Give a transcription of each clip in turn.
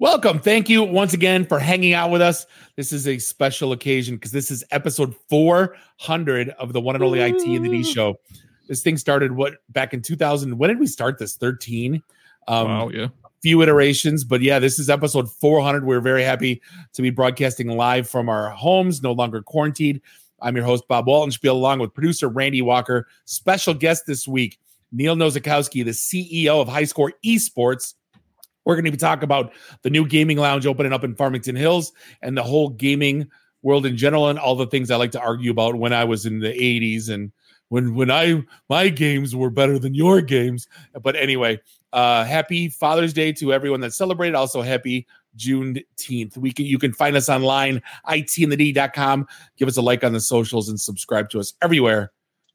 Welcome. Thank you once again for hanging out with us. This is a special occasion because this is episode 400 of the one and only IT and the D show. This thing started what back in 2000. When did we start this? 13. Um, wow, yeah. Few iterations, but yeah, this is episode 400. We're very happy to be broadcasting live from our homes, no longer quarantined. I'm your host, Bob Waltenspiel, along with producer Randy Walker. Special guest this week, Neil Nozakowski, the CEO of High Score Esports we're going to be talking about the new gaming lounge opening up in Farmington Hills and the whole gaming world in general and all the things I like to argue about when I was in the 80s and when when I my games were better than your games. But anyway, uh happy Father's Day to everyone that celebrated. Also happy Juneteenth. We can you can find us online, itandthed.com. Give us a like on the socials and subscribe to us everywhere.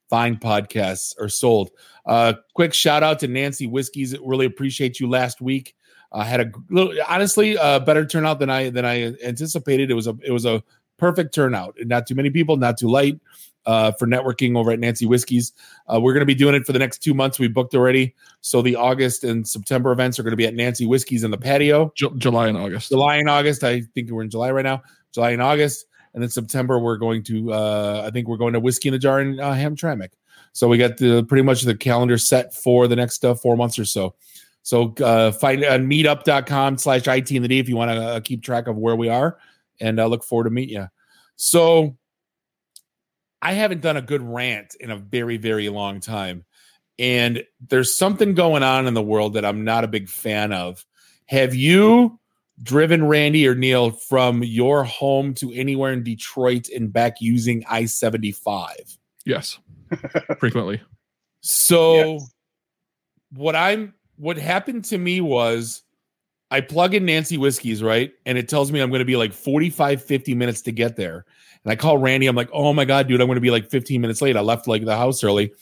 Fine podcasts are sold. Uh quick shout out to Nancy Whiskey's. Really appreciate you last week uh, had a little, honestly uh, better turnout than I than I anticipated. It was a it was a perfect turnout. Not too many people, not too light uh, for networking over at Nancy Whiskey's. Uh, we're going to be doing it for the next two months. We booked already, so the August and September events are going to be at Nancy Whiskey's in the patio. J- July and August. July and August. I think we're in July right now. July and August, and then September we're going to. Uh, I think we're going to Whiskey in the Jar in uh, Hamtramck. So we got the pretty much the calendar set for the next uh, four months or so. So uh, find on meetup.com slash IT in the D if you want to uh, keep track of where we are. And I uh, look forward to meet you. So I haven't done a good rant in a very, very long time. And there's something going on in the world that I'm not a big fan of. Have you driven Randy or Neil from your home to anywhere in Detroit and back using I 75? Yes, frequently. So, yes. what I'm what happened to me was I plug in Nancy Whiskey's, right? And it tells me I'm going to be like 45, 50 minutes to get there. And I call Randy. I'm like, oh my God, dude, I'm going to be like 15 minutes late. I left like the house early.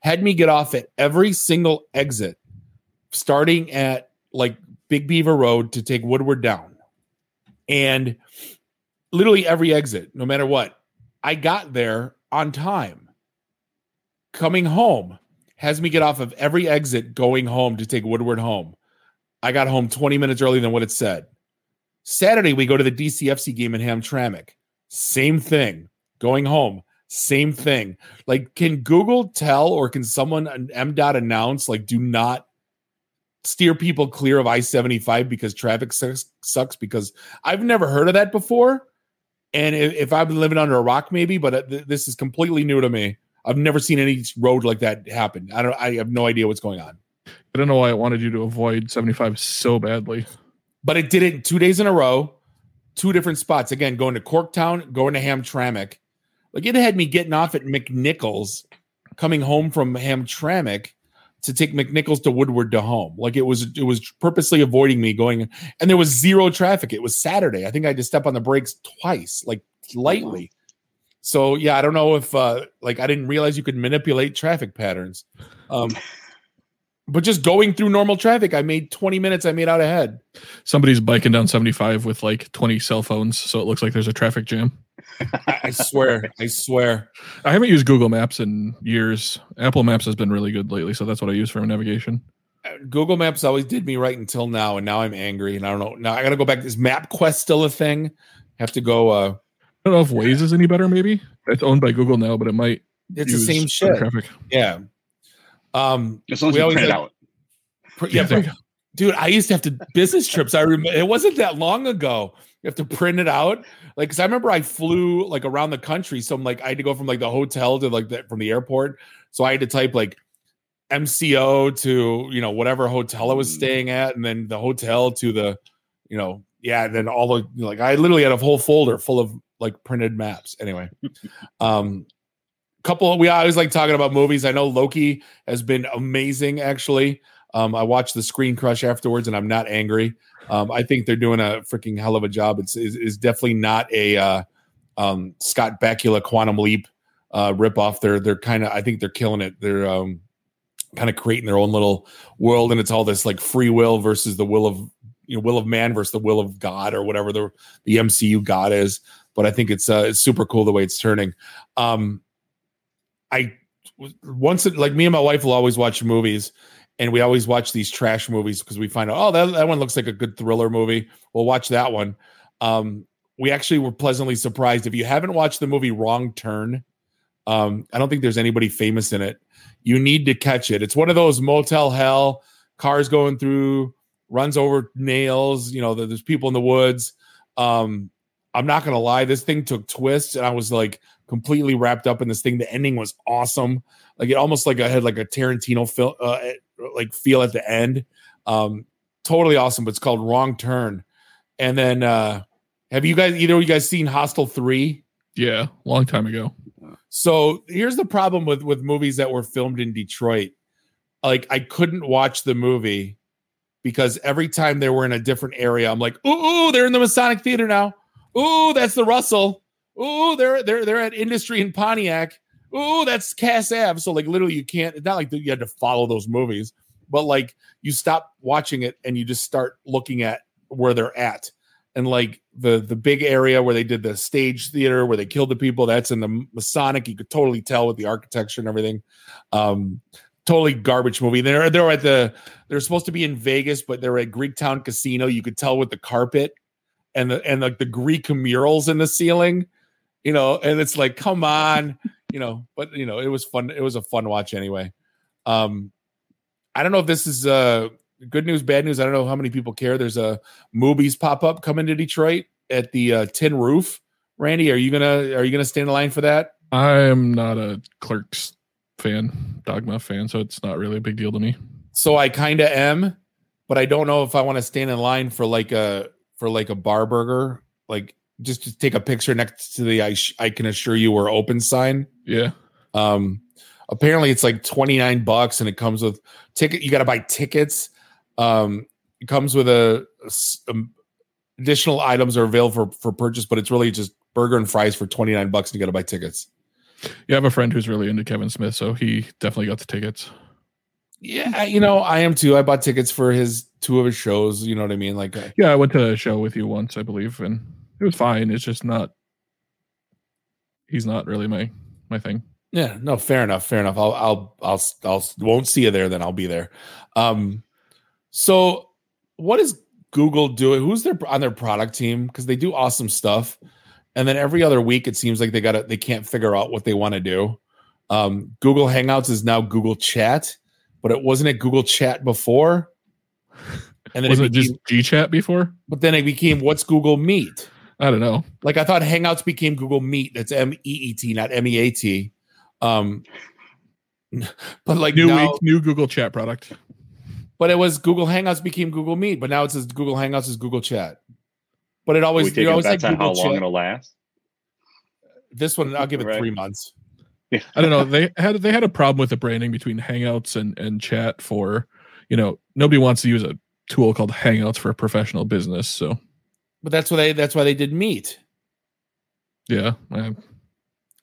Had me get off at every single exit, starting at like Big Beaver Road to take Woodward down. And literally every exit, no matter what, I got there on time. Coming home, has me get off of every exit going home to take Woodward home. I got home 20 minutes earlier than what it said. Saturday, we go to the DCFC game in Hamtramck. Same thing. Going home, same thing. Like, can Google tell or can someone MDOT announce, like, do not steer people clear of I 75 because traffic sucks, sucks? Because I've never heard of that before. And if, if I've been living under a rock, maybe, but uh, th- this is completely new to me. I've never seen any road like that happen. I don't. I have no idea what's going on. I don't know why I wanted you to avoid 75 so badly. But it did it two days in a row, two different spots. Again, going to Corktown, going to Hamtramck. Like it had me getting off at McNichols, coming home from Hamtramck to take McNichols to Woodward to home. Like it was it was purposely avoiding me going and there was zero traffic. It was Saturday. I think I had to step on the brakes twice, like lightly. So yeah, I don't know if uh like I didn't realize you could manipulate traffic patterns. Um but just going through normal traffic, I made 20 minutes, I made out ahead. Somebody's biking down 75 with like 20 cell phones, so it looks like there's a traffic jam. I swear, I swear. I haven't used Google Maps in years. Apple Maps has been really good lately, so that's what I use for navigation. Uh, Google Maps always did me right until now, and now I'm angry, and I don't know. Now I got to go back. Is MapQuest still a thing? Have to go. uh I don't know if Waze is any better. Maybe it's owned by Google now, but it might. It's the same shit. Traffic. Yeah. Um, as long as we always print it out. yeah, yeah dude. I used to have to business trips. I remember it wasn't that long ago. You have to print it out, like because I remember I flew like around the country. So I'm like I had to go from like the hotel to like the, from the airport. So I had to type like MCO to you know whatever hotel I was mm. staying at, and then the hotel to the you know yeah, and then all the like I literally had a whole folder full of like printed maps. Anyway, um, couple we always like talking about movies. I know Loki has been amazing. Actually, um, I watched the Screen Crush afterwards, and I'm not angry. Um, I think they're doing a freaking hell of a job. It's is is definitely not a uh, um, Scott Bakula Quantum Leap uh, rip off. They're they're kind of I think they're killing it. They're um, kind of creating their own little world, and it's all this like free will versus the will of you know will of man versus the will of God or whatever the the MCU God is but I think it's uh, it's super cool the way it's turning. Um, I once like me and my wife will always watch movies, and we always watch these trash movies because we find out, oh, that, that one looks like a good thriller movie. We'll watch that one. Um, we actually were pleasantly surprised. If you haven't watched the movie Wrong Turn, um, I don't think there's anybody famous in it. You need to catch it. It's one of those motel hell cars going through, runs over nails. You know, there's people in the woods. Um, I'm not gonna lie, this thing took twists, and I was like completely wrapped up in this thing. The ending was awesome. Like it almost like I had like a Tarantino film, uh, like feel at the end. Um, totally awesome. But it's called Wrong Turn. And then, uh, have you guys either of you guys seen Hostel Three? Yeah, long time ago. So here's the problem with with movies that were filmed in Detroit. Like I couldn't watch the movie because every time they were in a different area, I'm like, ooh, ooh they're in the Masonic Theater now. Ooh, that's the Russell. Ooh, they're they're they're at Industry in Pontiac. Ooh, that's Cass Ave. So like literally, you can't. It's not like you had to follow those movies, but like you stop watching it and you just start looking at where they're at. And like the the big area where they did the stage theater where they killed the people, that's in the Masonic. You could totally tell with the architecture and everything. Um, totally garbage movie. They're they're at the they're supposed to be in Vegas, but they're at Greektown Casino. You could tell with the carpet and the and like the Greek murals in the ceiling, you know, and it's like, come on, you know, but you know, it was fun. It was a fun watch anyway. Um, I don't know if this is uh good news, bad news. I don't know how many people care. There's a movies pop up coming to Detroit at the uh, Tin Roof. Randy, are you gonna are you gonna stand in line for that? I am not a Clerks fan, Dogma fan, so it's not really a big deal to me. So I kind of am, but I don't know if I want to stand in line for like a for like a bar burger, like just to take a picture next to the I, sh- I can assure you we're open sign. Yeah. Um apparently it's like 29 bucks and it comes with ticket you got to buy tickets. Um it comes with a, a um, additional items are available for, for purchase, but it's really just burger and fries for 29 bucks and you got to buy tickets. Yeah, I have a friend who's really into Kevin Smith, so he definitely got the tickets. Yeah, you know, I am too. I bought tickets for his two of his shows. You know what I mean? Like, uh, yeah, I went to a show with you once, I believe, and it was fine. It's just not. He's not really my my thing. Yeah, no, fair enough, fair enough. I'll, I'll, I'll, I'll, won't see you there. Then I'll be there. Um, so what is Google doing? Who's their on their product team? Because they do awesome stuff, and then every other week it seems like they got they can't figure out what they want to do. Um, Google Hangouts is now Google Chat but it wasn't it Google Chat before. And then was it, became, it just G Chat before? But then it became what's Google Meet? I don't know. Like I thought Hangouts became Google Meet. That's M E E T, not M E A T. Um, but like new now, week, new Google Chat product. But it was Google Hangouts became Google Meet, but now it says Google Hangouts is Google Chat. But it always you always like Google how long Chat. it'll last. This one, I'll give it right. three months. I don't know. They had they had a problem with the branding between Hangouts and and Chat for you know nobody wants to use a tool called Hangouts for a professional business. So, but that's why they that's why they did Meet. Yeah, I,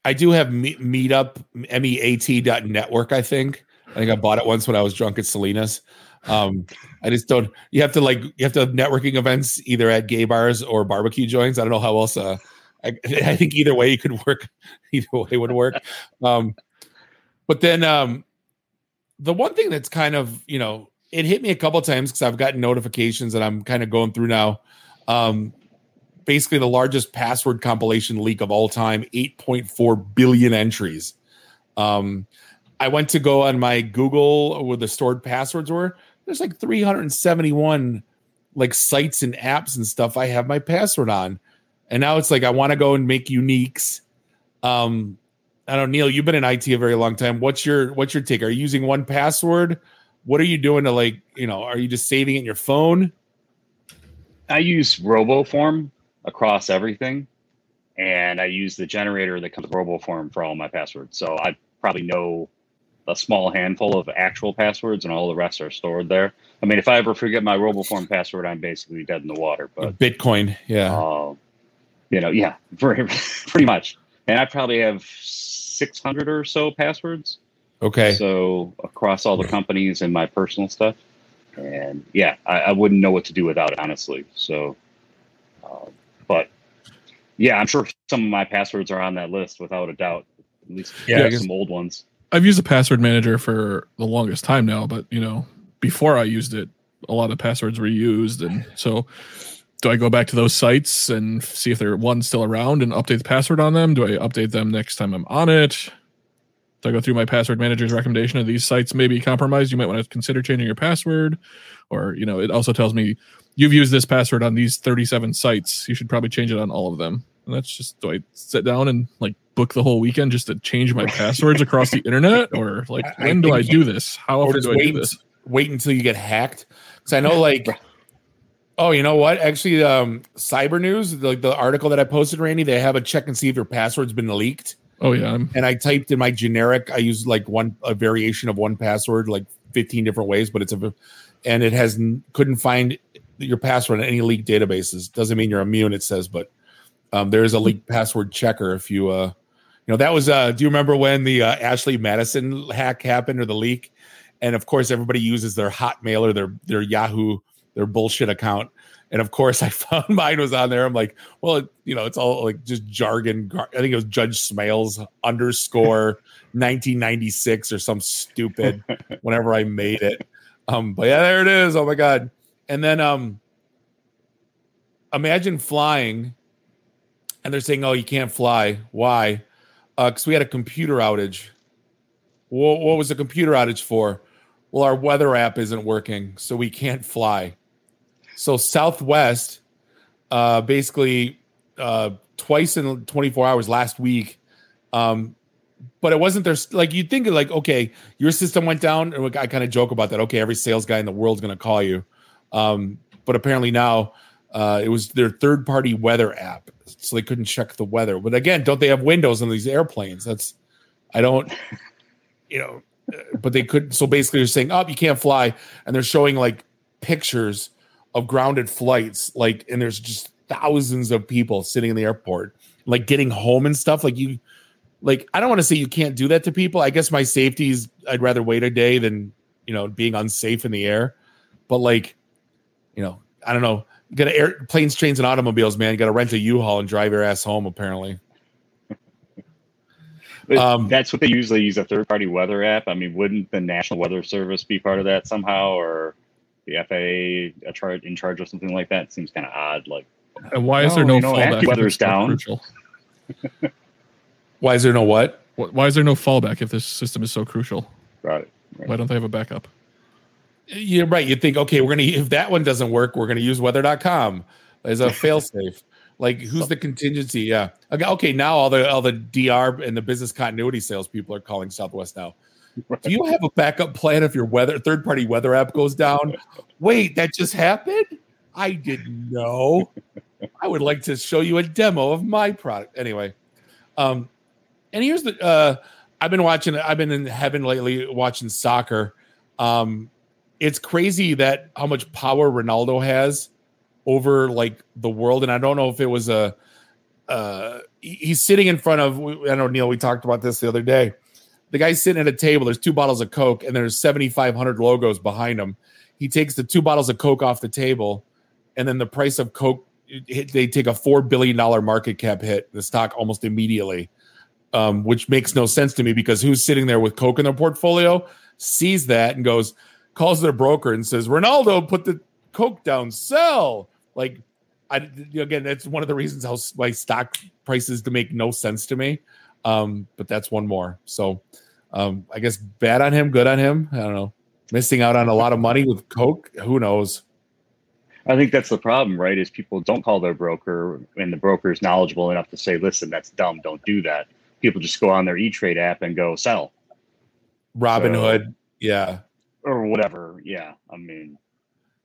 I do have meet, Meetup M E A T dot network. I think I think I bought it once when I was drunk at Selena's. Um, I just don't. You have to like you have to have networking events either at gay bars or barbecue joints. I don't know how else. Uh, I, I think either way it could work. Either way would work. Um, but then um, the one thing that's kind of you know it hit me a couple times because I've gotten notifications that I'm kind of going through now. Um, basically, the largest password compilation leak of all time, 8.4 billion entries. Um, I went to go on my Google where the stored passwords were. There's like 371 like sites and apps and stuff I have my password on. And now it's like I want to go and make uniques. Um, I don't know, Neil, you've been in IT a very long time. What's your what's your take? Are you using one password? What are you doing to like, you know, are you just saving it in your phone? I use RoboForm across everything. And I use the generator that comes with RoboForm for all my passwords. So I probably know a small handful of actual passwords and all the rest are stored there. I mean, if I ever forget my RoboForm password, I'm basically dead in the water. But Bitcoin, yeah. Uh, you know, yeah, very, pretty much. And I probably have 600 or so passwords. Okay. So across all the companies and my personal stuff. And yeah, I, I wouldn't know what to do without it, honestly. So, uh, but yeah, I'm sure some of my passwords are on that list without a doubt. At least yeah, some old ones. I've used a password manager for the longest time now, but you know, before I used it, a lot of passwords were used, and so do I go back to those sites and see if they're one still around and update the password on them? Do I update them next time I'm on it? Do I go through my password manager's recommendation of these sites may be compromised? You might want to consider changing your password. Or, you know, it also tells me you've used this password on these 37 sites. You should probably change it on all of them. And that's just do I sit down and like book the whole weekend just to change my passwords across the internet? Or like I- I when do I do this? How often do I wait, do this? wait until you get hacked. Because I know, like, oh, you know what? Actually, um, Cyber News, like the article that I posted, Randy, they have a check and see if your password's been leaked. Oh yeah, And I typed in my generic. I used like one a variation of one password, like fifteen different ways, but it's a, and it has couldn't find your password in any leaked databases. Doesn't mean you're immune. It says, but um, there is a leaked password checker if you uh you know that was uh do you remember when the uh, ashley madison hack happened or the leak and of course everybody uses their hotmail or their their yahoo their bullshit account and of course i found mine was on there i'm like well it, you know it's all like just jargon i think it was judge smales underscore 1996 or some stupid whenever i made it um but yeah there it is oh my god and then um imagine flying and they're saying, "Oh, you can't fly. Why? Because we had a computer outage. What, what was the computer outage for? Well, our weather app isn't working, so we can't fly. So Southwest, uh, basically, uh, twice in 24 hours last week, um, but it wasn't their like you'd think like okay, your system went down, and I kind of joke about that. Okay, every sales guy in the world's going to call you, um, but apparently now uh, it was their third party weather app, so they couldn't check the weather. But again, don't they have windows on these airplanes? That's I don't, you know, uh, but they could. So basically, they're saying, "Oh, you can't fly," and they're showing like pictures of grounded flights, like, and there's just thousands of people sitting in the airport, like getting home and stuff. Like you, like I don't want to say you can't do that to people. I guess my safety is I'd rather wait a day than you know being unsafe in the air. But like, you know, I don't know. Got to air planes, trains, and automobiles, man. You got to rent a U-Haul and drive your ass home. Apparently, Um, that's what they usually use a third party weather app. I mean, wouldn't the National Weather Service be part of that somehow, or the FAA a charge in charge of something like that? Seems kind of odd. Like, and why is No, there no you know, fallback? if AccuWeather's down. Crucial? why is there no what? Wh- Why is there no fallback if this system is so crucial? right, Why don't they have a backup? You're right. You think, okay, we're gonna if that one doesn't work, we're gonna use weather.com as a failsafe. like, who's the contingency? Yeah. Okay, okay. Now all the all the DR and the business continuity salespeople are calling Southwest now. Do you have a backup plan if your weather third party weather app goes down? Wait, that just happened? I didn't know. I would like to show you a demo of my product. Anyway, um, and here's the uh, I've been watching. I've been in heaven lately watching soccer. Um, it's crazy that how much power Ronaldo has over like the world, and I don't know if it was a. Uh, he's sitting in front of. I don't know Neil. We talked about this the other day. The guy's sitting at a table. There's two bottles of Coke, and there's 7,500 logos behind him. He takes the two bottles of Coke off the table, and then the price of Coke. They take a four billion dollar market cap hit. The stock almost immediately um, which makes no sense to me because who's sitting there with Coke in their portfolio sees that and goes, calls their broker and says, Ronaldo, put the Coke down, sell. Like, I again, that's one of the reasons how my stock prices to make no sense to me. Um, but that's one more. So, um, I guess bad on him, good on him. I don't know. Missing out on a lot of money with Coke. Who knows? I think that's the problem, right? Is people don't call their broker, and the broker is knowledgeable enough to say, "Listen, that's dumb. Don't do that." People just go on their E Trade app and go sell Robin So- Hood. Yeah. or whatever. Yeah, I mean,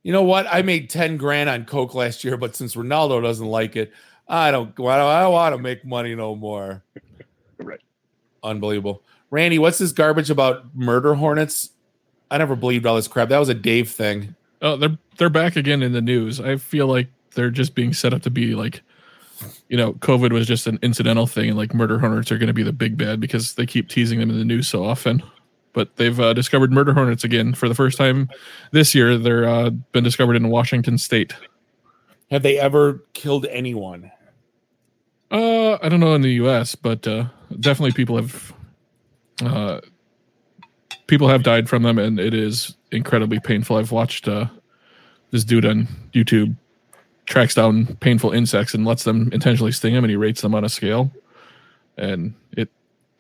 You know what? I made 10 grand on Coke last year, but since Ronaldo doesn't like it, I don't I don't, I don't want to make money no more. Right. Unbelievable. Randy, what's this garbage about murder hornets? I never believed all this crap. That was a Dave thing. Oh, they're they're back again in the news. I feel like they're just being set up to be like, you know, COVID was just an incidental thing, and like murder hornets are going to be the big bad because they keep teasing them in the news so often. But they've uh, discovered murder hornets again for the first time this year. They're uh, been discovered in Washington State. Have they ever killed anyone? Uh, I don't know in the U.S., but uh, definitely people have uh, people have died from them, and it is incredibly painful. I've watched uh, this dude on YouTube tracks down painful insects and lets them intentionally sting him, and he rates them on a scale, and it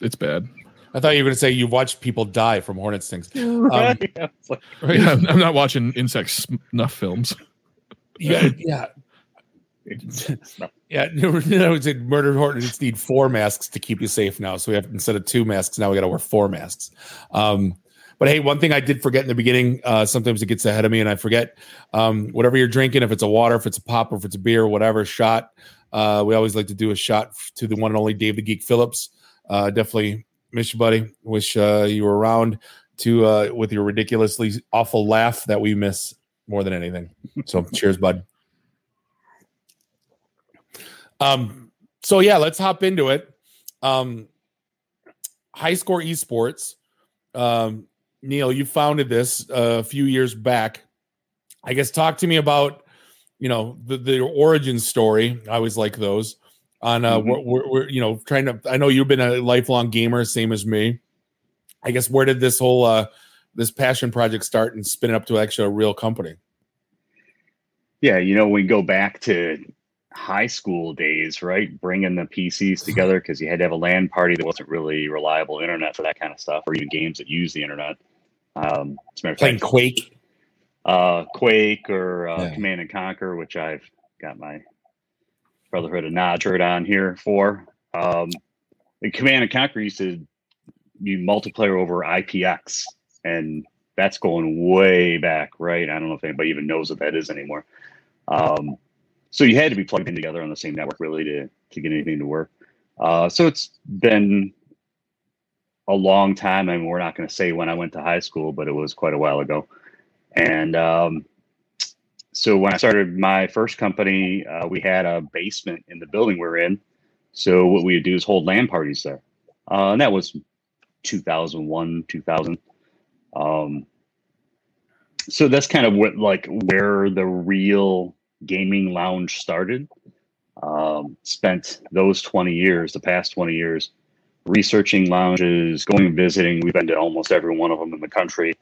it's bad. I thought you were going to say you watched people die from hornet stings. Right. Um, Yeah, it's like- Yeah, I'm, I'm not watching insect snuff films. yeah, yeah, yeah. No, it's a murdered hornets need four masks to keep you safe now. So we have instead of two masks, now we got to wear four masks. Um, but hey, one thing I did forget in the beginning, uh, sometimes it gets ahead of me and I forget. Um, whatever you're drinking, if it's a water, if it's a pop, or if it's a beer, whatever shot. Uh, we always like to do a shot to the one and only Dave the Geek Phillips. Uh, definitely miss you, buddy. Wish uh, you were around to uh, with your ridiculously awful laugh that we miss more than anything. So cheers, bud. Um, so yeah, let's hop into it. Um, high score esports. Um, Neil, you founded this uh, a few years back. I guess talk to me about, you know, the, the origin story. I always like those. On uh, Mhm. we're, we're, we're you know trying to. I know you've been a lifelong gamer, same as me. I guess where did this whole uh, this passion project start and spin it up to actually a real company? Yeah, you know, we go back to high school days, right? Bringing the PCs together because you had to have a LAN party that wasn't really reliable internet for that kind of stuff, or even games that use the internet. Um, as a matter of Playing fact, Quake. uh, Quake or uh, Yeah. Command and Conquer, which I've got my Brotherhood of Nod shirt on here for. Um, the Command and Conquer used to be multiplayer over IPX, and that's going way back, right? I don't know if anybody even knows what that is anymore. Um, so you had to be plugged in together on the same network really to to get anything to work. Uh, so it's been a long time. I mean, we're not going to say when I went to high school, but it was quite a while ago. And um, so when I started my first company, uh, we had a basement in the building we're in. So what we would do is hold LAN parties there, uh, and that was 2001, 2000. Um, so that's kind of what like where the real gaming lounge started. Um, spent those 20 years, the past 20 years, researching lounges, going and visiting. We've been to almost every one of them in the country,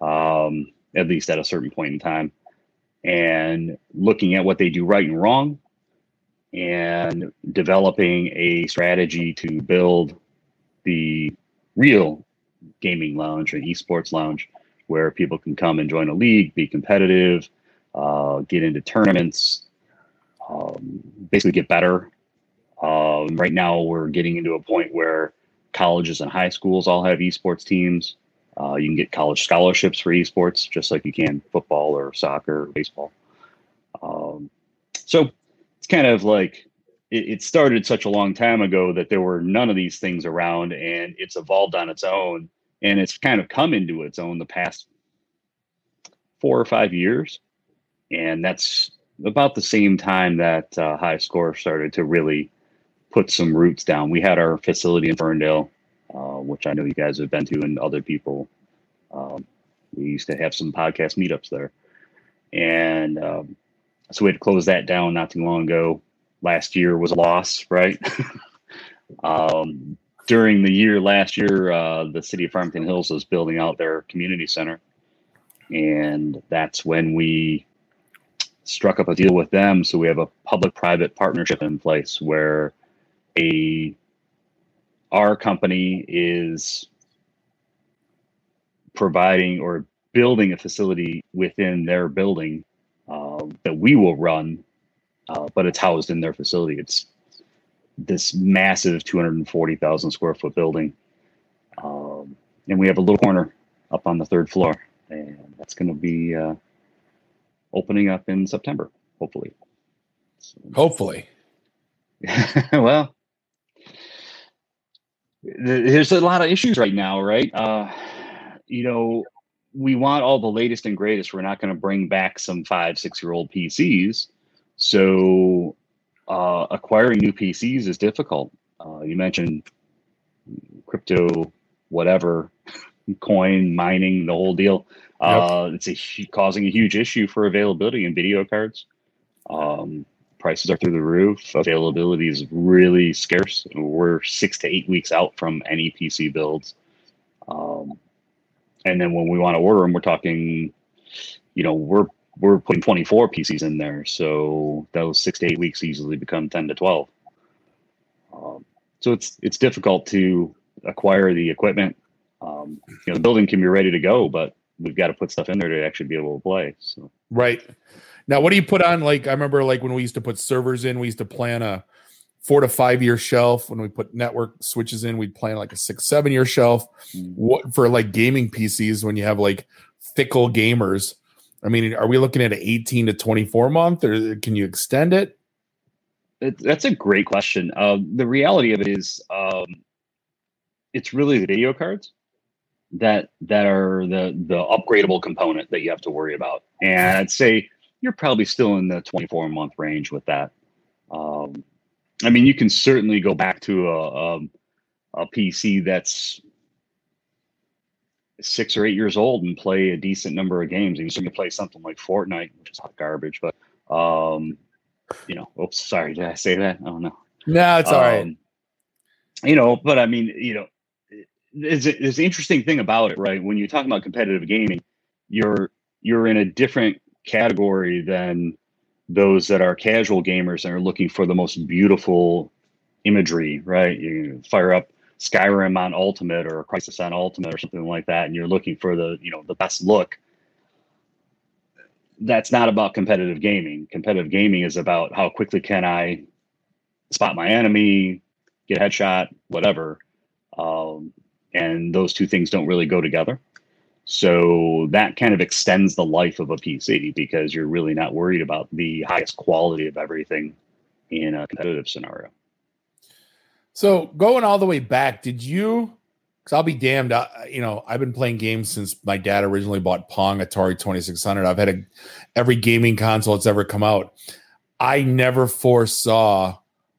um, at least at a certain point in time, and looking at what they do right and wrong, and developing a strategy to build the real gaming lounge and esports lounge where people can come and join a league, be competitive, uh, get into tournaments, um, basically get better. Um, right now, we're getting into a point where colleges and high schools all have esports teams. Uh, you can get college scholarships for esports, just like you can football or soccer or baseball. Um, so it's kind of like it, it started such a long time ago that there were none of these things around, and it's evolved on its own, and it's kind of come into its own the past four or five years, and that's about the same time that uh, High Score started to really put some roots down. We had our facility in Ferndale, uh, which I know you guys have been to, and other people. Um, we used to have some podcast meetups there, and um, so we had to close that down not too long ago. Last year was a loss, right? um, during the year last year, uh, the city of Farmington Hills was building out their community center, and that's when we struck up a deal with them. So we have a public-private partnership in place where a our company is providing or building a facility within their building uh, that we will run, uh, but it's housed in their facility. It's this massive 240,000 square foot building. Um, and we have a little corner up on the third floor, and that's going to be uh, opening up in September, hopefully. So, Hopefully. well, there's a lot of issues right now, right? Uh, you know, we want all the latest and greatest. We're not going to bring back some five, six year old PCs. So, uh, acquiring new PCs is difficult. Uh, you mentioned crypto, whatever, coin mining, the whole deal. Uh, It's a causing a huge issue for availability in video cards. Um, prices are through the roof. Availability is really scarce. We're six to eight weeks out from any PC builds. Um, and then when we want to order them, we're talking, you know, we're we're putting 24 PCs in there, so those six to eight weeks easily become 10 to 12. Um, so it's it's difficult to acquire the equipment. Um, you know, the building can be ready to go, but we've got to put stuff in there to actually be able to play. So right now, what do you put on? Like I remember, like when we used to put servers in, we used to plan a four to five year shelf. When we put network switches in, we'd plan like a six seven year shelf. Mm-hmm. What for like gaming PCs when you have like fickle gamers? I mean, are we looking at an 18 to 24 month or can you extend it? it that's a great question. Uh, the reality of it is, um, it's really the video cards that that are the the upgradable component that you have to worry about. And I'd say you're probably still in the 24 month range with that. Um, I mean, you can certainly go back to a, a, a PC that's six or eight years old and play a decent number of games. And you certainly play something like Fortnite, which is hot garbage, but um, you know, oops, sorry, did I say that? I don't know. No, it's all right. Um, you know, but I mean, you know, there's an interesting thing about it, right? When you talk about competitive gaming, you're you're in a different category than those that are casual gamers and are looking for the most beautiful imagery, right? You fire up Skyrim on Ultimate or Crysis on Ultimate or something like that, and you're looking for the you know the best look. That's not about competitive gaming. Competitive gaming is about how quickly can I spot my enemy, get headshot, whatever. Um, and those two things don't really go together. So that kind of extends the life of a PC because you're really not worried about the highest quality of everything in a competitive scenario. So going all the way back, did you? Because I'll be damned. I, you know, I've been playing games since my dad originally bought Pong, Atari Twenty Six Hundred. I've had a, every gaming console that's ever come out. I never foresaw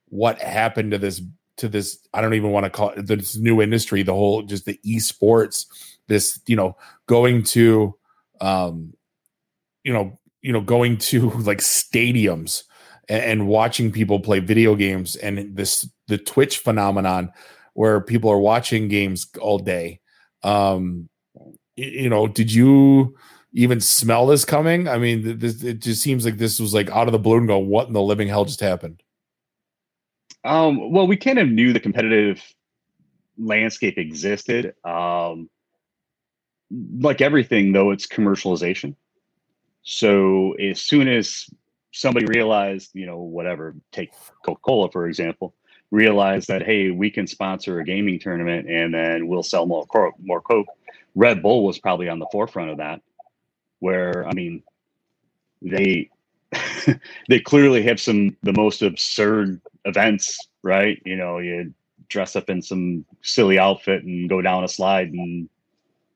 what happened to this to this. I don't even want to call it this new industry. The whole just the esports this you know going to um you know you know going to like stadiums and, and watching people play video games and this the twitch phenomenon where people are watching games all day um you know did you even smell this coming i mean this, it just seems like this was like out of the blue and go what in the living hell just happened um well we kind of knew the competitive landscape existed um like everything though it's commercialization. So as soon as somebody realized you know whatever take coca-cola for example realized that hey we can sponsor a gaming tournament and then we'll sell more coke more coke red bull was probably on the forefront of that where i mean they they clearly have some the most absurd events right you know you dress up in some silly outfit and go down a slide and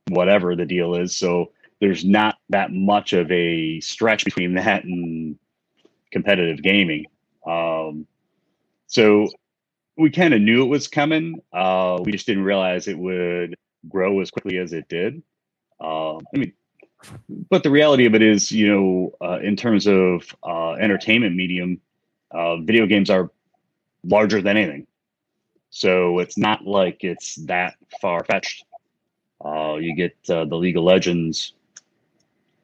whatever the deal is. So there's not that much of a stretch between that and competitive gaming. Um, so we kind of knew it was coming. Uh, we just didn't realize it would grow as quickly as it did. Uh, I mean, but the reality of it is, you know, uh, in terms of uh, entertainment medium, uh, video games are larger than anything. So it's not like it's that far fetched uh, you get uh, the League of Legends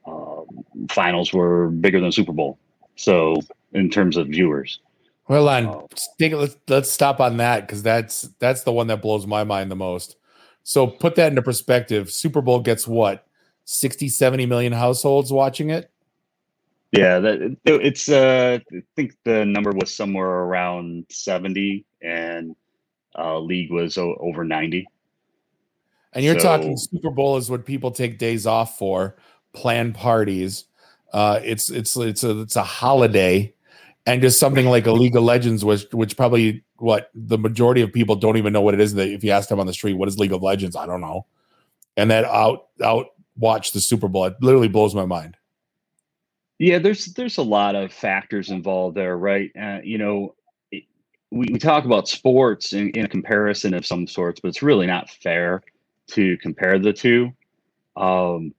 uh, finals were bigger than Super Bowl. So in terms of viewers. Well, on uh, let's let's stop on that because that's that's the one that blows my mind the most. So put that into perspective. Super Bowl gets what 60, 70 million households watching it. Yeah, that it's uh I think the number was somewhere around 70 and uh league was o- over 90. And you're so, talking Super Bowl is what people take days off for, plan parties. Uh, it's it's it's a it's a holiday, and just something like a League of Legends, which which probably what the majority of people don't even know what it is. If you ask them on the street, what is League of Legends? I don't know. And that out out watch the Super Bowl, it literally blows my mind. Yeah, there's there's a lot of factors involved there, right? Uh, you know, we, we talk about sports in, in a comparison of some sorts, but it's really not fair to compare the two. Um,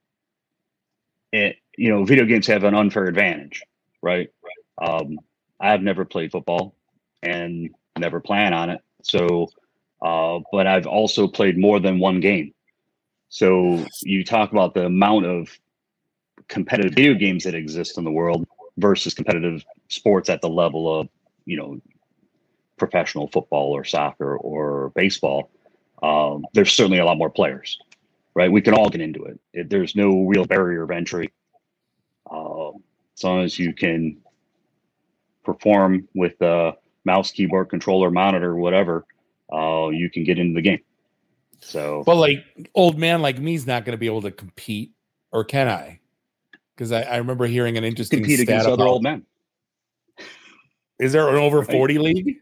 it, you know, video games have an unfair advantage, right? Right. Um, I've never played football and never plan on it. So, uh, but I've also played more than one game. So you talk about the amount of competitive video games that exist in the world versus competitive sports at the level of, you know, professional football or soccer or baseball. Um, there's certainly a lot more players, right? We can all get into it. there's no real barrier of entry. Uh, as long as you can perform with the mouse, keyboard, controller, monitor, whatever, uh, you can get into the game. So, but like old man like me is not going to be able to compete, or can I? Because I, I, remember hearing an interesting compete against other old men. Is there an over forty league?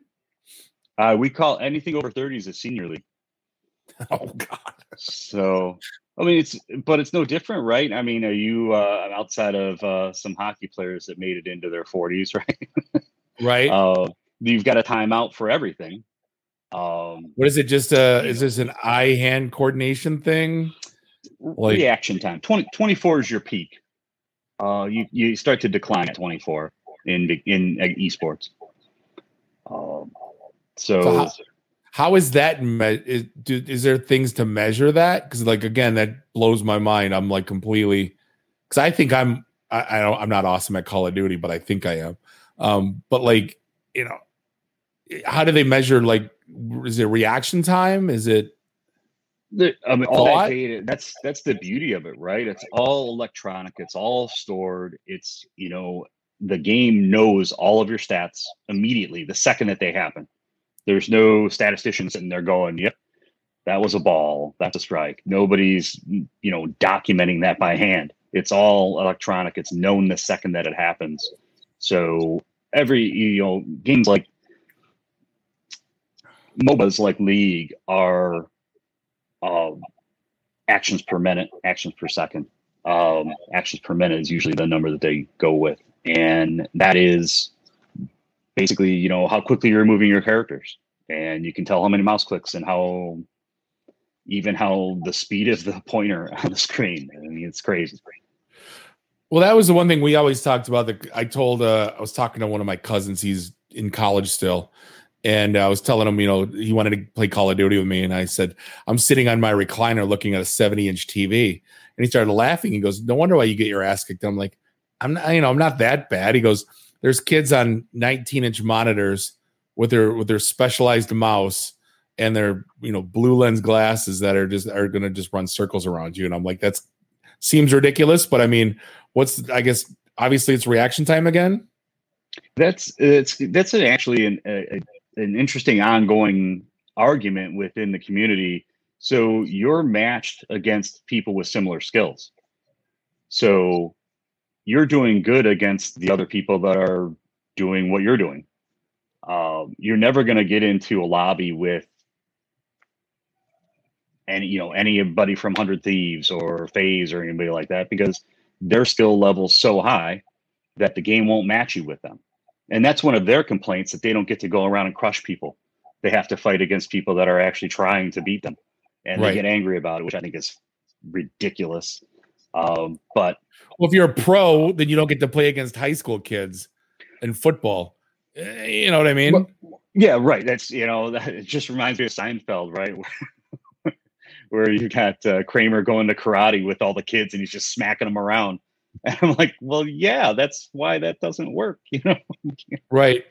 Uh, we call anything over thirty is a senior league. Oh God! So I mean, it's but it's no different, right? I mean, are you uh, outside of uh, some hockey players that made it into their forties, right? right. Uh, you've got a timeout for everything. Um, what is it? Just uh, is this an eye hand coordination thing? Like reaction time. 20, 24 is your peak. Uh, you you start to decline at 24 in in esports. Um, so, so how, how is that? Me- is, do, is there things to measure that? Because like again, that blows my mind. I'm like completely because I think I'm I, I don't I'm not awesome at Call of Duty, but I think I am. Um, but like you know, how do they measure like is it reaction time? Is it the, um, I mean, all that data, that's that's the beauty of it, right? It's all electronic, it's all stored. It's you know, the game knows all of your stats immediately the second that they happen. There's no statistician sitting there going, Yep, that was a ball, that's a strike. Nobody's you know documenting that by hand. It's all electronic, it's known the second that it happens. So every you know, games like MOBAs like League are um, actions per minute, actions per second. Um, actions per minute is usually the number that they go with, and that is basically you know how quickly you're moving your characters, and you can tell how many mouse clicks and how even how the speed of the pointer on the screen. I mean, it's crazy. Well, that was the one thing we always talked about. That I told uh, I was talking to one of my cousins. He's in college still, and I was telling him, you know, he wanted to play Call of Duty with me, and I said, I'm sitting on my recliner looking at a 70 inch TV, and he started laughing. He goes, "No wonder why you get your ass kicked." I'm like, "I'm not, you know, I'm not that bad." He goes, "There's kids on 19 inch monitors with their with their specialized mouse." and their you know blue lens glasses that are just are going to just run circles around you and i'm like that's seems ridiculous but i mean what's i guess obviously it's reaction time again that's it's that's an, actually an, a, an interesting ongoing argument within the community. So you're matched against people with similar skills. So you're doing good against the other people that are doing what you're doing. Um, you're never going to get into a lobby with any, you know, anybody from Hundred Thieves or FaZe or anybody like that because their skill level's so high that the game won't match you with them. And that's one of their complaints that they don't get to go around and crush people. They have to fight against people that are actually trying to beat them. And right. they get angry about it, which I think is ridiculous. Um, but well, if you're a pro, then you don't get to play against high school kids in football. Eh, you know what I mean? Well, yeah, right. That's you know, that, it just reminds me of Seinfeld, right? Where you got uh, Kramer going to karate with all the kids, and he's just smacking them around. And I'm like, well, yeah, that's why that doesn't work, you know? right.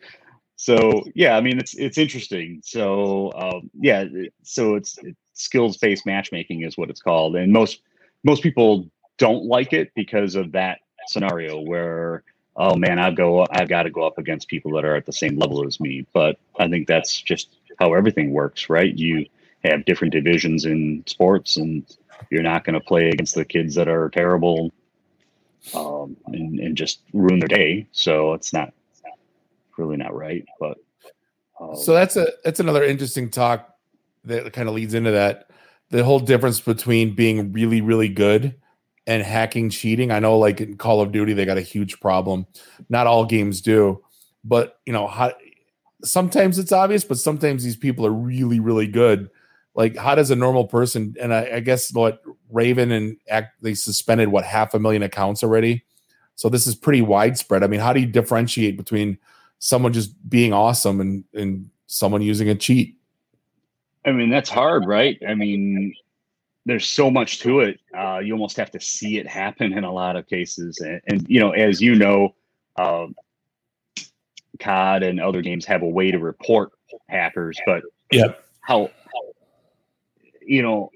So yeah, I mean, it's it's interesting. So um, yeah, so it's, it's skills based matchmaking is what it's called, and most most people don't like it because of that scenario where oh man, I've go I've got to go up against people that are at the same level as me. But I think that's just how everything works, right? You have different divisions in sports, and you're not going to play against the kids that are terrible um, and, and just ruin their day. So it's not really not right. But um, so that's a that's another interesting talk that kind of leads into that. The whole difference between being really really good and hacking cheating. I know like in Call of Duty they got a huge problem. Not all games do, but you know how sometimes it's obvious, but sometimes these people are really really good like how does a normal person and I, I, guess what Raven and act they suspended what half a million accounts already. So this is pretty widespread. I mean, how do you differentiate between someone just being awesome and and someone using a cheat? I mean, that's hard, right? I mean, there's so much to it. Uh, you almost have to see it happen in a lot of cases. And, and you know, as you know, um, COD and other games have a way to report hackers, but yeah, how, you know,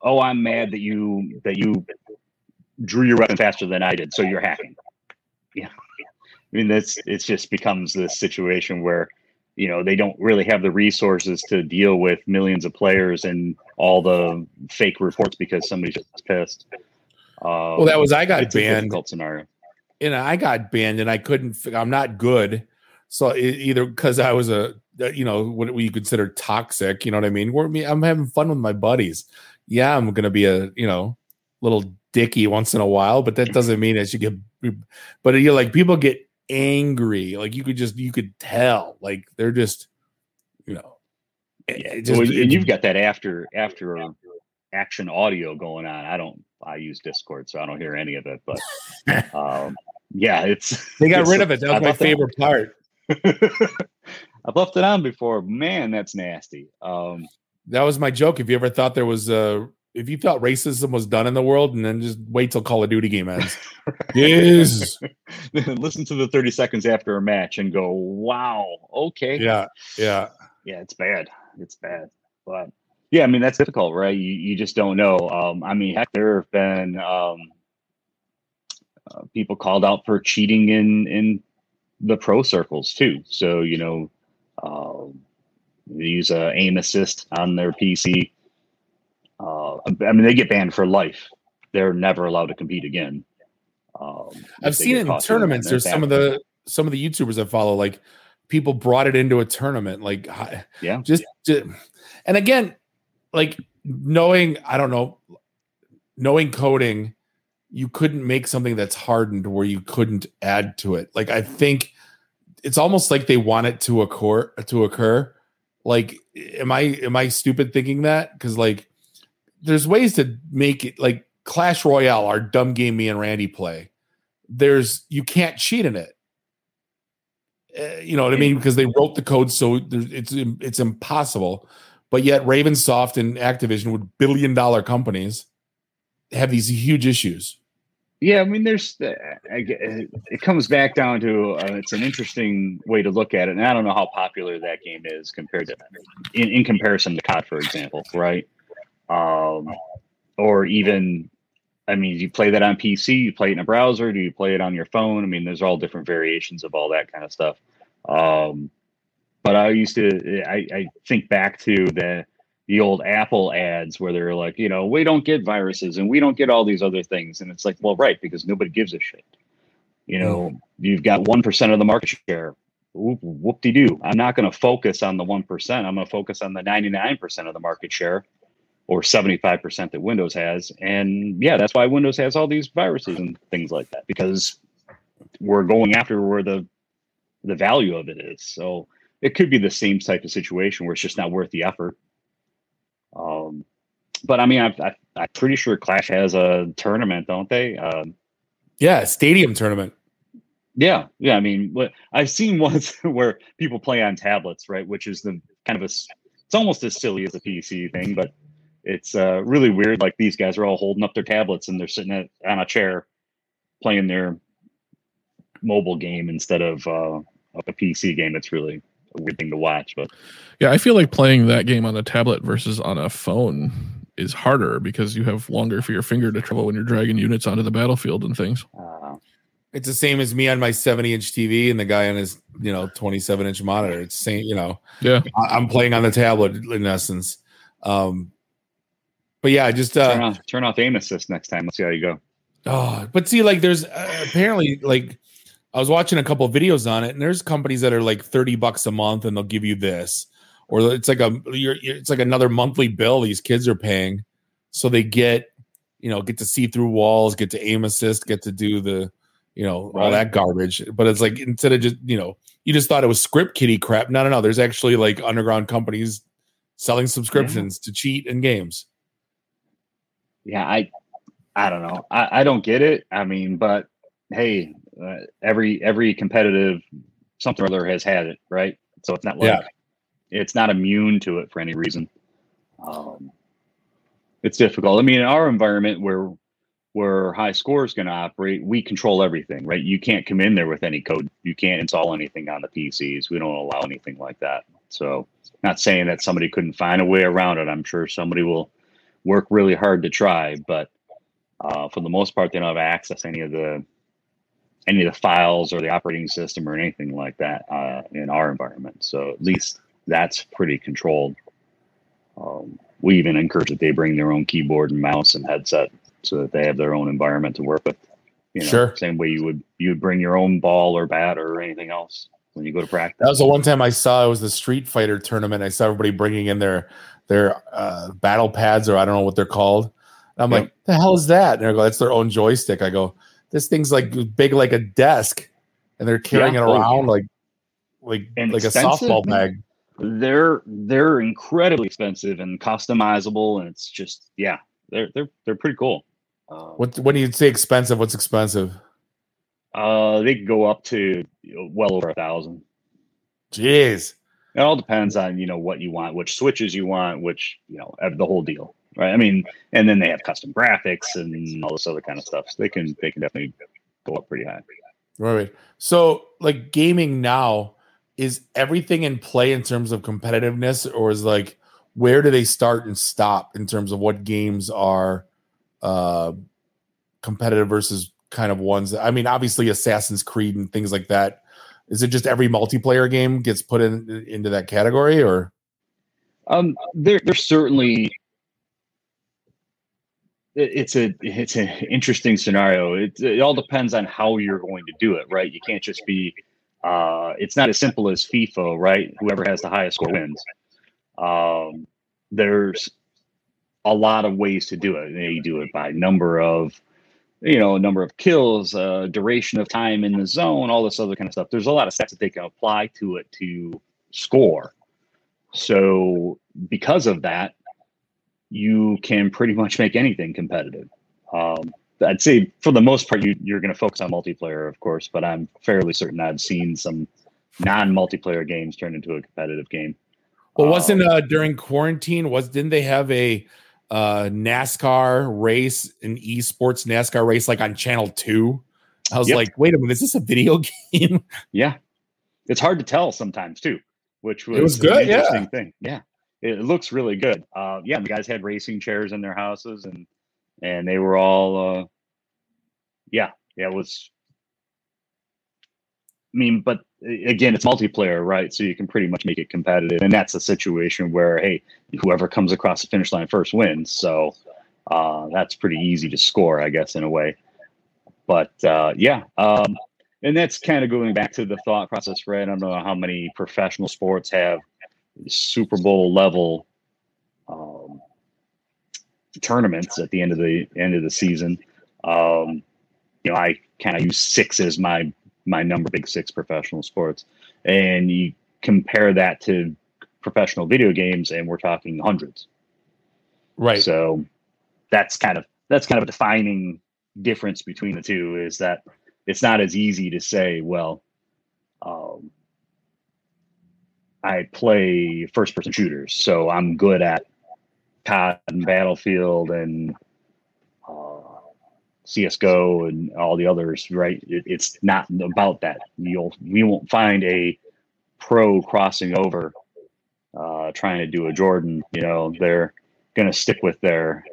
oh, I'm mad that you that you drew your weapon faster than I did, so you're hacking. Yeah, I mean that's it. Just becomes this situation where you know they don't really have the resources to deal with millions of players and all the fake reports because somebody's just pissed. Um, well, that was I got it's banned. A difficult scenario. And I got banned, and I couldn't. I'm not good. So either because I was a, you know, what you consider toxic, you know what I mean? We're, I'm having fun with my buddies. Yeah, I'm gonna be a, you know, little dicky once in a while, but that doesn't mean I you get. But you like people get angry, like you could just you could tell, like they're just, you know, just, well, and you've got that after after action audio going on. I don't. I use Discord, so I don't hear any of it. But um, yeah, it's they got it's, rid of it. That was my favorite that. part. I've left it on before. Man, that's nasty. Um, that was my joke. If you ever thought there was a, if you thought racism was done in the world, and then just wait till Call of Duty game ends. yes. Listen to the 30 seconds after a match and go, wow, okay. Yeah. Yeah. Yeah, it's bad. It's bad. But yeah, I mean, that's difficult, right? You, you just don't know. Um, I mean, heck, there have been um, uh, people called out for cheating in, in the pro circles too. So, you know, um, they use a aim assist on their PC. Uh, I mean, they get banned for life. They're never allowed to compete again. Um, I've seen it in tournaments. There's some of the some of the YouTubers I follow, like people brought it into a tournament, like yeah, just, just and again, like knowing I don't know, knowing coding, you couldn't make something that's hardened where you couldn't add to it. Like I think it's almost like they want it to occur to occur. Like am i am i stupid thinking that? Because like there's ways to make it like clash royale our dumb game me and randy play there's you can't cheat in it. Uh, you know what i mean? Because they wrote the code so it's it's impossible. But yet ravensoft and activision with billion dollar companies have these huge issues yeah, I mean, there's uh, it comes back down to uh, it's an interesting way to look at it, and I don't know how popular that game is compared to in, in comparison to COD, for example, right? Um, or even, I mean, you play that on PC, you play it in a browser, do you play it on your phone? I mean, there's all different variations of all that kind of stuff. Um, but I used to, I, I think back to the the old Apple ads where they're like, you know, we don't get viruses and we don't get all these other things. And it's like, well, right, because nobody gives a shit. You know, mm. you've got 1% of the market share. Whoop de doo. I'm not going to focus on the 1%. I'm going to focus on the 99% of the market share or 75% that Windows has. And yeah, that's why Windows has all these viruses and things like that because we're going after where the the value of it is. So it could be the same type of situation where it's just not worth the effort um, but I mean, I, I, I'm pretty sure Clash has a tournament, don't they? Um, yeah, stadium tournament. Yeah, yeah. I mean, what I've seen ones where people play on tablets, right? Which is the kind of a, it's almost as silly as a PC thing, but it's uh, really weird. Like these guys are all holding up their tablets and they're sitting at, on a chair playing their mobile game instead of uh, a PC game. It's really a weird thing to watch. But yeah, I feel like playing that game on a tablet versus on a phone is harder because you have longer for your finger to travel when you're dragging units onto the battlefield and things. Uh, it's the same as me on my 70 inch TV and the guy on his, you know, 27 inch monitor. It's same, you know. Yeah. I, am playing on the tablet in essence. Um, but yeah, just uh, turn off, turn off aim assist next time. Let's see how you go. Oh, but see, like, there's uh, apparently like I was watching a couple videos on it, and there's companies that are like 30 bucks a month and they'll give you this. Or it's like a you're, it's like another monthly bill these kids are paying. So they get, you know, get to see through walls, get to aim assist, get to do the, you know, right. all that garbage. But it's like instead of just, you know, you just thought it was script kiddie crap. No, no, no. There's actually like underground companies selling subscriptions yeah. to cheat in games. Yeah, I I don't know. I, I don't get it. I mean, but hey, uh, every every competitive something or other has had it, right? So it's not like yeah. it's not immune to it for any reason. Um, it's difficult. I mean, in our environment where where high score is going to operate, we control everything, right? You can't come in there with any code. You can't install anything on the PCs. We don't allow anything like that. So, not saying that somebody couldn't find a way around it. I'm sure somebody will work really hard to try, but uh, for the most part, they don't have access to any of the any of the files or the operating system or anything like that uh, in our environment. So at least that's pretty controlled. Um, we even encourage that they bring their own keyboard and mouse and headset so that they have their own environment to work with. You know, Sure. Same way you would you would bring your own ball or bat or anything else when you go to practice. That was the one time I saw it was the Street Fighter tournament. I saw everybody bringing in their their uh, battle pads, or I don't know what they're called. And I'm Yep. like, the hell is that? And I go, that's their own joystick. I go, this thing's like big like a desk, and they're carrying Yeah. it around like like And like a softball bag. They're they're incredibly expensive and customizable, and it's just yeah, they're they're they're pretty cool. Uh, What when you say expensive? What's expensive? Uh, they can go up to well over a thousand. Jeez. It all depends on you know what you want, which switches you want, which you know the whole deal, right? I mean, and then they have custom graphics and all this other kind of stuff. So they can they can definitely go up pretty high. Right. right. So, like gaming now, is everything in play in terms of competitiveness, or is like where do they start and stop in terms of what games are uh, competitive versus kind of ones? I mean, obviously, Assassin's Creed and things like that. Is it just every multiplayer game gets put in into that category, or Um, there there's certainly it's a it's an interesting scenario. It it all depends on how you're going to do it, right? You can't just be. Uh, it's not as simple as FIFA, right? Whoever has the highest score wins. Um, there's a lot of ways to do it. You do it by number of, you know, number of kills, uh, duration of time in the zone, all this other kind of stuff. There's a lot of stats that they can apply to it to score. So because of that, you can pretty much make anything competitive. Um, I'd say for the most part, you, you're going to focus on multiplayer, of course, but I'm fairly certain I've seen some non-multiplayer games turn into a competitive game. well, wasn't Um, uh, during quarantine? Was didn't they have a uh, NASCAR race, an esports NASCAR race, like on Channel Two? I was Yep. like, wait a minute, is this a video game? Yeah, it's hard to tell sometimes too, which was, It was good, yeah. interesting thing. Yeah, it looks really good. Uh, yeah, the guys had racing chairs in their houses, and and they were all, uh, yeah, yeah, it was. I mean, but again, it's multiplayer, right? So you can pretty much make it competitive, and that's a situation where hey, whoever comes across the finish line first wins. So uh, that's pretty easy to score, I guess, in a way. But uh, yeah, um, and that's kind of going back to the thought process, right? I don't know how many professional sports have Super Bowl level um, tournaments at the end of the end of the season. Um, you know, I kind of use six as my my number, big six professional sports, and you compare that to professional video games, and we're talking hundreds. Right. So that's kind of that's kind of a defining difference between the two is that it's not as easy to say, well, um, I play first person shooters, so I'm good at COD and Battlefield and uh, CS:GO and all the others, right? It, it's not about that. You'll we won't find a pro crossing over uh, trying to do a Jordan. You know, they're going to stick with their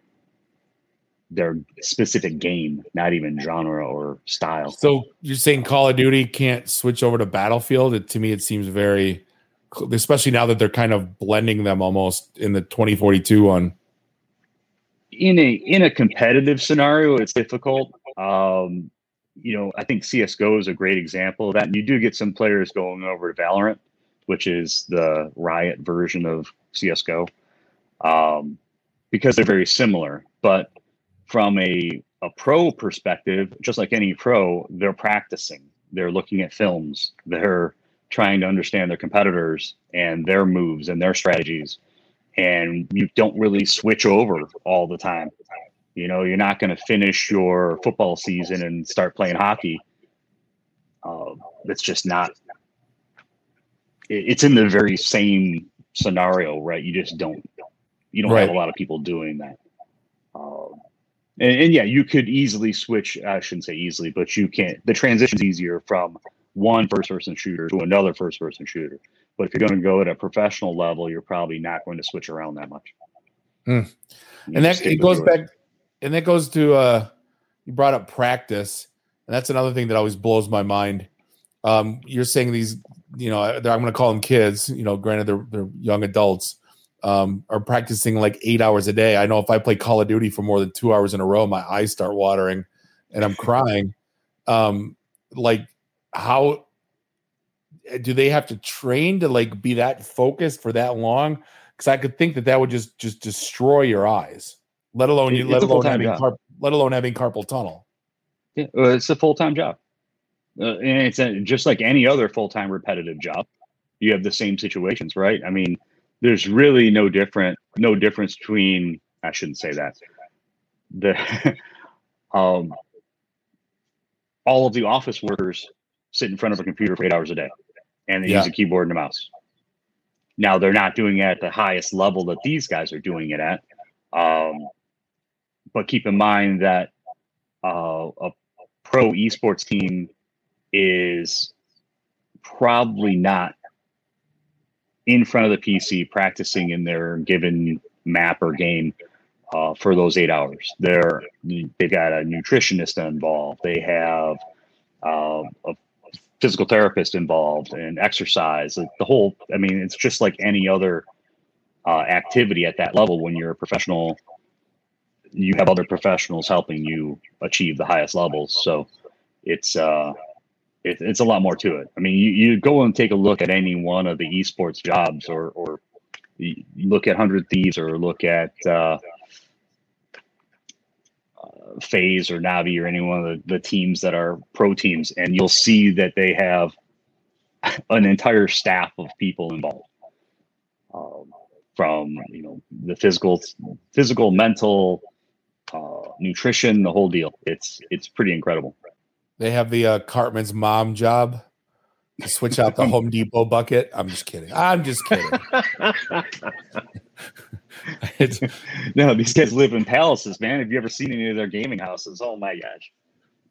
their specific game, not even genre or style. So you're saying Call of Duty can't switch over to Battlefield? It, to me, it seems very, especially now that they're kind of blending them almost in the 2042 one. in a in a competitive scenario, it's difficult. Um, you know, I think CS:GO is a great example of that. And you do get some players going over to Valorant, which is the Riot version of CS:GO, um, because they're very similar. But from a a pro perspective, just like any pro, they're practicing. They're looking at films. They're trying to understand their competitors and their moves and their strategies and you don't really switch over all the time. You know, you're not going to finish your football season and start playing hockey. Uh, it's just not. it- It's in the very same scenario, right? You just don't. You don't have a lot of people doing that. And, and yeah, you could easily switch. I shouldn't say easily, but you can't. The transition's easier from one first person shooter to another first person shooter. But if you're going to go at a professional level, you're probably not going to switch around that much. Mm. And that it goes back, and that goes to uh, you brought up practice, and that's another thing that always blows my mind. Um, you're saying these, you know, I'm going to call them kids. You know, granted they're they're young adults. Um, are practicing like eight hours a day. I know if I play Call of Duty for more than two hours in a row, my eyes start watering and I'm crying. Um, like how do they have to train to like be that focused for that long? Because I could think that that would just just destroy your eyes, let alone you, let alone having carp, let alone having carpal tunnel. Yeah, it's a full time job, uh, and it's a, just like any other full time repetitive job. You have the same situations, right? I mean, there's really no different no difference between. I shouldn't say that. The um, all of the office workers sit in front of a computer for eight hours a day and they yeah. use a keyboard and a mouse. Now they're not doing it at the highest level that these guys are doing it at. Um, but keep in mind that uh, a pro esports team is probably not in front of the PC practicing in their given map or game uh, for those eight hours. They're they've got a nutritionist involved. They have uh, a physical therapist involved and exercise. The whole, I mean, it's just like any other uh, activity at that level. When you're a professional, you have other professionals helping you achieve the highest levels. So it's uh, it, it's a lot more to it. I mean, you, you go and take a look at any one of the esports jobs, or or look at Hundred Thieves, or look at uh, FaZe or Navi or any one of the, the teams that are pro teams, and you'll see that they have an entire staff of people involved. Um, from you know the physical, physical, mental, uh, nutrition, the whole deal. It's it's pretty incredible. They have the uh, Cartman's mom job to switch out the Home Depot bucket. I'm just kidding. I'm just kidding. no, these guys live in palaces, man. Have you ever seen any of their gaming houses? Oh my gosh.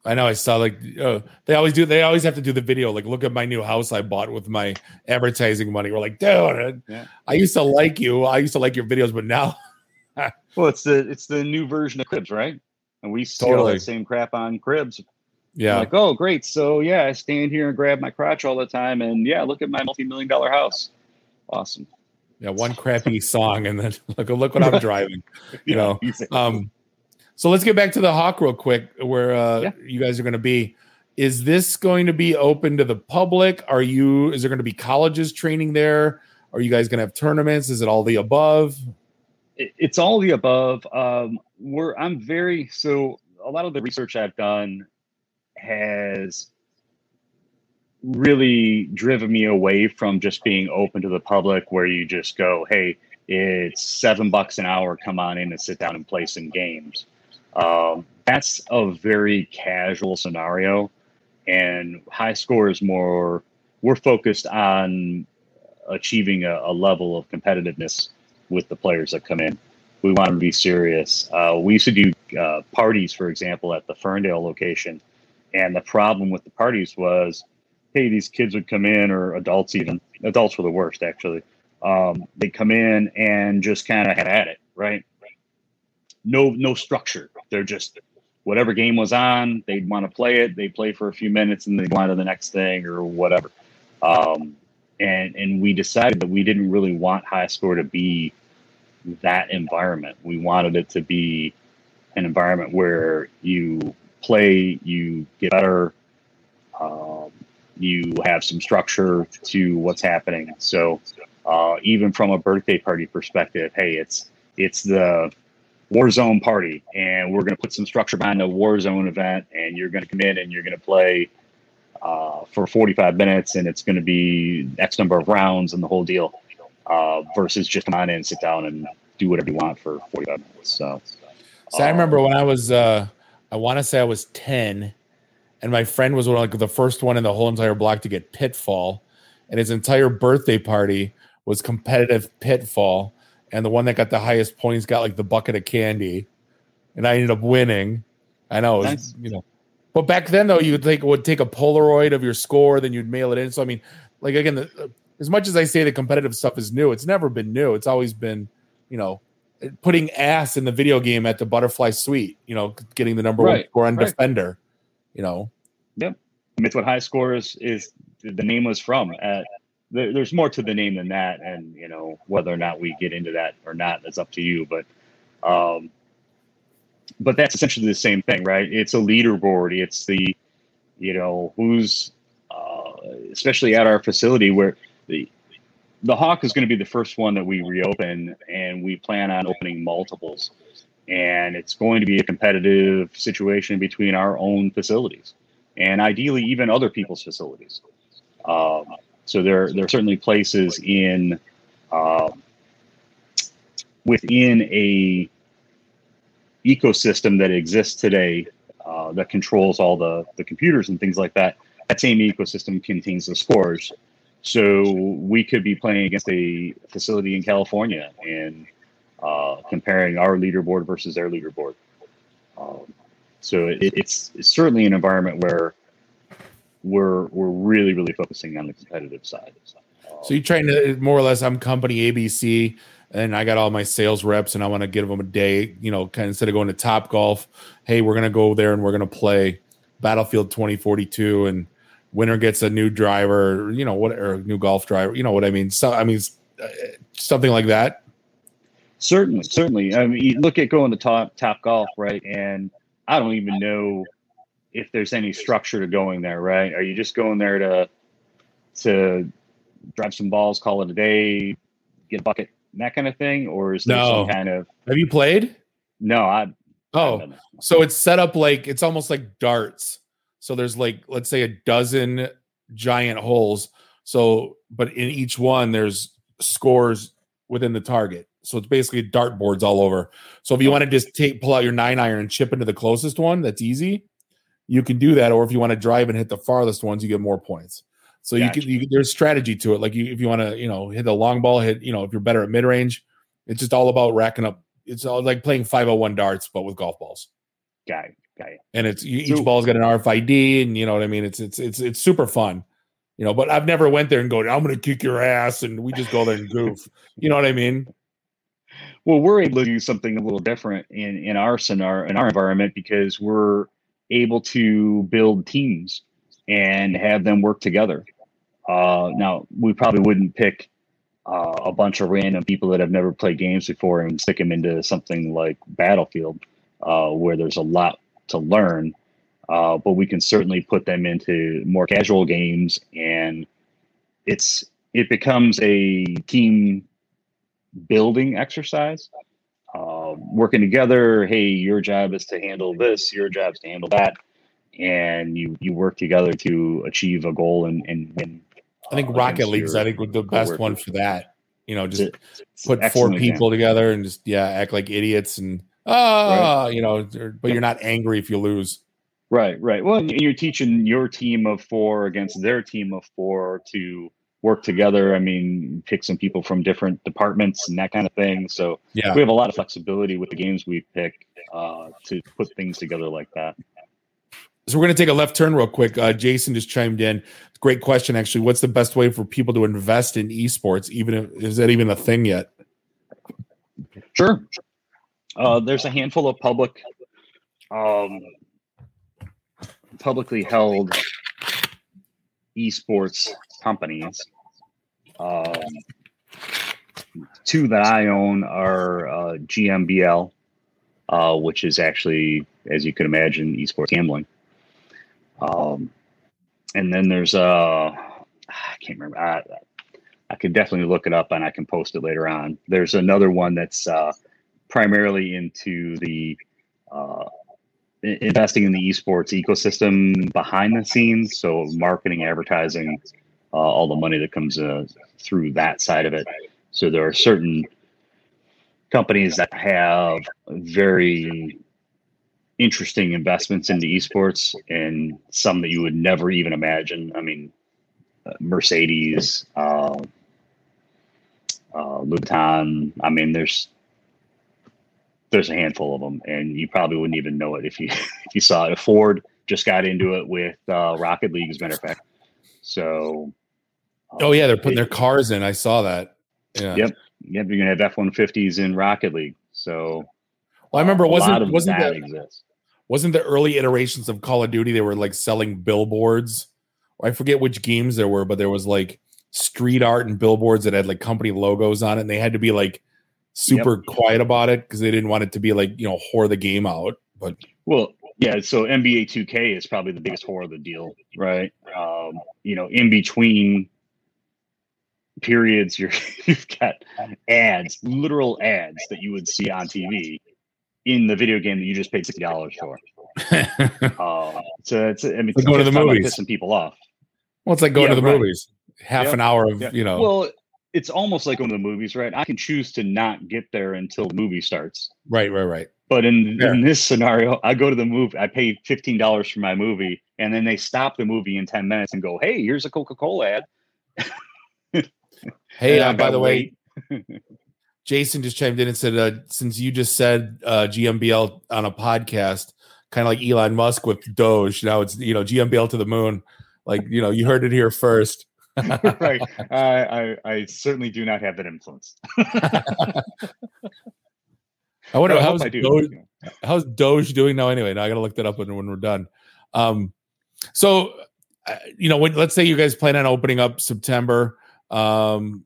I know. I saw like uh, they always do. They always have to do the video. Like, look at my new house I bought with my advertising money. We're like, dude, yeah. I used to like you. I used to like your videos, but now, well, it's the it's the new version of Cribs, right? And we see totally. all the same crap on Cribs. Yeah. I'm like, oh, great. So yeah, I stand here and grab my crotch all the time, and yeah, look at my multi-million dollar house. Awesome. Yeah, one crappy song, and then look look what I'm driving. You know. Um, so let's get back to the hawk real quick, where uh, yeah. you guys are going to be. Is this going to be open to the public? Are you? Is there going to be colleges training there? Are you guys going to have tournaments? Is it all the above? it's all the above. Um, we're I'm very so a lot of the research I've done has really driven me away from just being open to the public where you just go, hey, it's seven bucks an hour, come on in and sit down and play some games. Um, that's a very casual scenario. And high score is more, we're focused on achieving a, a level of competitiveness with the players that come in. We want to be serious. Uh, we used to do uh, parties, for example, at the Ferndale location. And the problem with the parties was hey, these kids would come in, or adults even, adults were the worst actually. Um, they come in and just kind of had at it, right? No, no structure. They're just whatever game was on, they'd want to play it. They play for a few minutes and they go on to the next thing or whatever. Um, and and we decided that we didn't really want high score to be that environment. We wanted it to be an environment where you play, you get better, um, you have some structure to what's happening. So uh, even from a birthday party perspective, hey, it's it's the Warzone party, and we're going to put some structure behind the Warzone event, and you're going to come in and you're going to play uh, for 45 minutes, and it's going to be X number of rounds and the whole deal, uh, versus just come on in, sit down, and do whatever you want for 45 minutes. So, so I remember when I was, uh, I want to say I was 10 and my friend was one like the first one in the whole entire block to get Pitfall, and his entire birthday party was competitive Pitfall, and the one that got the highest points got like the bucket of candy. and I ended up winning. I know, it was, Nice. you know, but back then though, you would take would take a Polaroid of your score, then you'd mail it in. So I mean, like again, the, as much as I say the competitive stuff is new, it's never been new. It's always been, you know, putting ass in the video game at the butterfly suite. You know, getting the number one Right, score on right. defender. You know, Mean, it's what high scores is the name was from. Uh, there, there's more to the name than that, and you know whether or not we get into that or not, that's up to you. But, um, but that's essentially the same thing, right? It's a leaderboard. It's the, you know, who's, uh, especially at our facility where the the Hawk is going to be the first one that we reopen, and we plan on opening multiples, and it's going to be a competitive situation between our own facilities and ideally even other people's facilities. Um, so there, there are certainly places in um, within a ecosystem that exists today uh, that controls all the the computers and things like that. That same ecosystem contains the scores. So we could be playing against a facility in California and uh, comparing our leaderboard versus their leaderboard. Um, so it, it's, it's certainly an environment where we're we're really really focusing on the competitive side. so you're trying to more or less. I'm company ABC, and I got all my sales reps, and I want to give them a day. You know, kind of instead of going to Top Golf, hey, we're gonna go there and we're gonna play Battlefield 2042, and winner gets a new driver. You know what? Or a new golf driver. You know what I mean? So I mean, uh, something like that. Certainly, certainly. I mean, you look at going to top top golf, right? And I don't even know if there's any structure to going there, right? Are you just going there to to drive some balls, call it a day, get a bucket, that kind of thing, or is there No. some kind of Have you played? no? I Oh, so it's set up like it's almost like darts. So there's like let's say a dozen giant holes. So but in each one there's scores within the target. So it's basically dartboards all over. So if you want to just take pull out your nine iron and chip into the closest one, that's easy. You can do that, or if you want to drive and hit the farthest ones, you get more points. So you can, you there's strategy to it. Like you, if you want to, you know, hit the long ball, hit, you know, if you're better at mid range, it's just all about racking up. It's all like playing 501 darts, but with golf balls Got it. Got it. and it's you, each So- ball's got an RFID, and you know what I mean. It's it's it's it's super fun, you know. But I've never went there and go, I'm going to kick your ass, and we just go there and goof. You know what I mean? Well, we're able to do something a little different in in our scenario in our environment because we're able to build teams and have them work together. Uh, now, we probably wouldn't pick uh, a bunch of random people that have never played games before and stick them into something like Battlefield, uh, where there's a lot to learn. Uh, but we can certainly put them into more casual games, and it's it becomes a team building exercise. Uh, working together. Hey, your job is to handle this. Your job is to handle that, and you you work together to achieve a goal and and win. I think uh, Rocket League's I think the best one for that. You know, just It's it's put four people example. together and just yeah, act like idiots and ah, you know, but you're not angry if you lose. Right, right. Well, and you're teaching your team of four against their team of four to work together. I mean, pick some people from different departments and that kind of thing. So Yeah. we have a lot of flexibility with the games we pick uh, to put things together like that. So we're going to take a left turn real quick. Uh, Jason just chimed in. Great question, actually. What's the best way for people to invest in esports? Even if is that even a thing yet? Sure. Uh, there's a handful of public, um, publicly held esports companies. Um, two that I own are uh, GMBL, uh, which is actually, as you can imagine, esports gambling. Um, and then there's uh, I can't remember. I, I could definitely look it up and I can post it later on. There's another one that's uh, primarily into the uh, investing in the esports ecosystem behind the scenes. So marketing, advertising, uh, all the money that comes uh, through that side of it. So there are certain companies that have very interesting investments into esports and some that you would never even imagine. I mean, uh, Mercedes, uh, uh, Louboutin. I mean, there's there's a handful of them, and you probably wouldn't even know it if you if you saw it. Ford just got into it with uh, Rocket League, as a matter of fact. So, oh yeah, they're putting their cars in. I saw that. Yeah. Yep. Yep. You're gonna have F one fifties in Rocket League. So, well, I remember wasn't wasn't that, that wasn't the early iterations of Call of Duty they were like selling billboards. I forget which games there were, but there was like street art and billboards that had like company logos on it, and they had to be like super yep. quiet about it because they didn't want it to be like you know whore the game out. But well, yeah. So NBA 2K is probably the biggest whore of the deal, right? Um, you know, in between periods, you're you've got ads, literal ads that you would see on TV in the video game that you just paid sixty dollars for. uh, so it's I mean, like going to the movies, pissing people off. Well, it's like going yeah, to the right. movies. Half yep. an hour of yep. you know. Well, it's almost like going to the movies, right? I can choose to not get there until the movie starts. Right, right, right. But in, in this scenario, I go to the movie, I pay fifteen dollars for my movie, and then they stop the movie in ten minutes and go, "Hey, here's a Coca Cola ad." hey, uh, by the wait. way, Jason just chimed in and said, uh, "Since you just said uh, GMBL on a podcast, kind of like Elon Musk with Doge, now it's you know GMBL to the moon." Like you know, you heard it here first. right. I, I, I certainly do not have that influence. I wonder no, how's I Doge, how's Doge doing now. Anyway, now I got to look that up when, when we're done. Um, so uh, you know, when let's say you guys plan on opening up September. Um,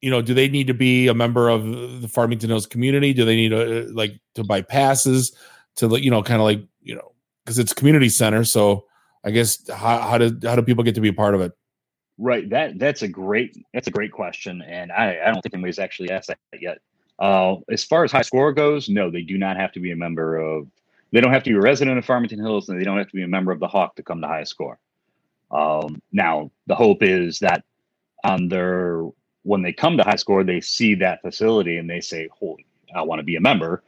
you know, do they need to be a member of the Farmington Hills community? Do they need to like to buy passes to you know, kind of like you know, because it's community center. So I guess how, how do how do people get to be a part of it? Right. That that's a great that's a great question, and I I don't think anybody's actually asked that yet. Uh, as far as high score goes, no, they do not have to be a member of. They don't have to be a resident of Farmington Hills, and they don't have to be a member of the Hawk to come to high score. Um, now, the hope is that on their when they come to high score, they see that facility and they say, "Holy, I want to be a member,"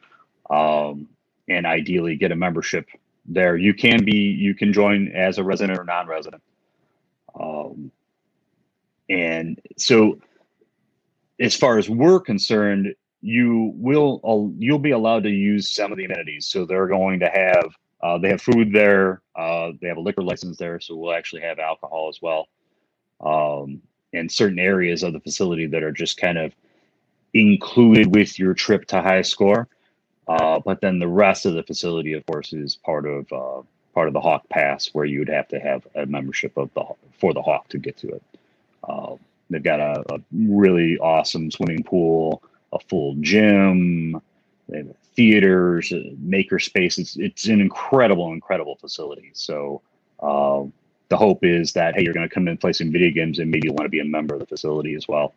um, and ideally get a membership there. You can be you can join as a resident or non-resident. Um, and so, as far as we're concerned, you will you'll be allowed to use some of the amenities. So they're going to have uh, they have food there. Uh, they have a liquor license there, so we'll actually have alcohol as well. Um, and certain areas of the facility that are just kind of included with your trip to high score. Uh, but then the rest of the facility, of course, is part of uh, part of the Hawk Pass, where you would have to have a membership of the for the Hawk to get to it. Uh, they've got a, a, really awesome swimming pool, a full gym, theaters, maker space. It's, it's an incredible, incredible facility. So uh, the hope is that, hey, you're going to come in and play some video games and maybe you want to be a member of the facility as well.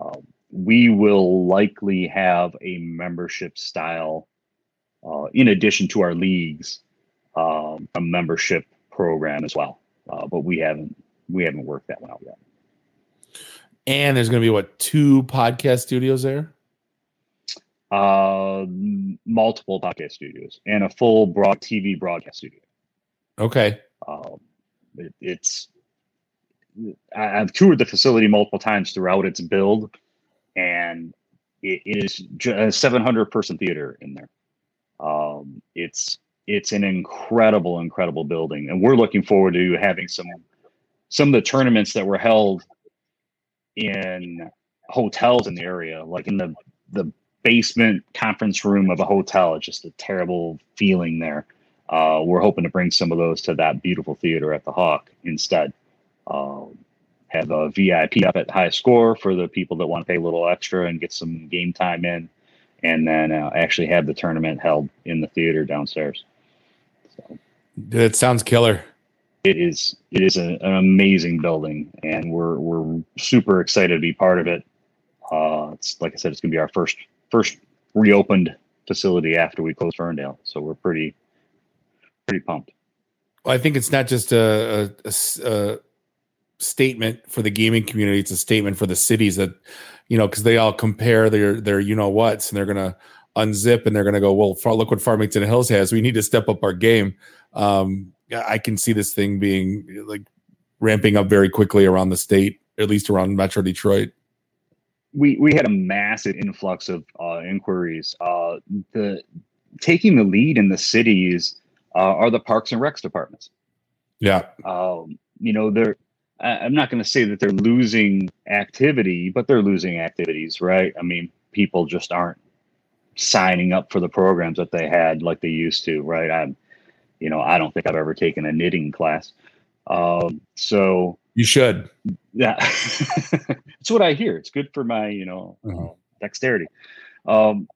Uh, we will likely have a membership style, uh, in addition to our leagues, um, a membership program as well. Uh, but we haven't we haven't worked that one out yet. And there's going to be what two podcast studios there? Uh, multiple podcast studios and a full broad TV broadcast studio. Okay. Um, it, it's I've toured the facility multiple times throughout its build, and it is a 700 person theater in there. Um, it's it's an incredible, incredible building, and we're looking forward to having some some of the tournaments that were held in hotels in the area, like in the the basement conference room of a hotel. It's just a terrible feeling there. Uh, we're hoping to bring some of those to that beautiful theater at the Hawk instead. Um, have a VIP up at high score for the people that want to pay a little extra and get some game time in, and then uh, actually have the tournament held in the theater downstairs. So, it sounds killer it is it is a, an amazing building, and we're we're super excited to be part of it. Uh, it's like I said, it's going to be our first first reopened facility after we closed Ferndale, so we're pretty pretty pumped. Well, I think it's not just a, a, a, statement for the gaming community; it's a statement for the cities that you know because they all compare their their you know what's, and they're going to unzip and they're going to go, well, look what Farmington Hills has. We need to step up our game. Um, I can see this thing being like ramping up very quickly around the state, at least around Metro Detroit. we we had a massive influx of uh, inquiries. Uh, the taking the lead in the cities uh, are the parks and recs departments. Yeah. Um, you know, they're. I'm not going to say that they're losing activity, but they're losing activities, right? I mean, people just aren't signing up for the programs that they had like they used to, right? I'm, you know, I don't think I've ever taken a knitting class. Um, so You should. yeah, it's what I hear. It's good for my, you know, Mhm. uh, dexterity. Um,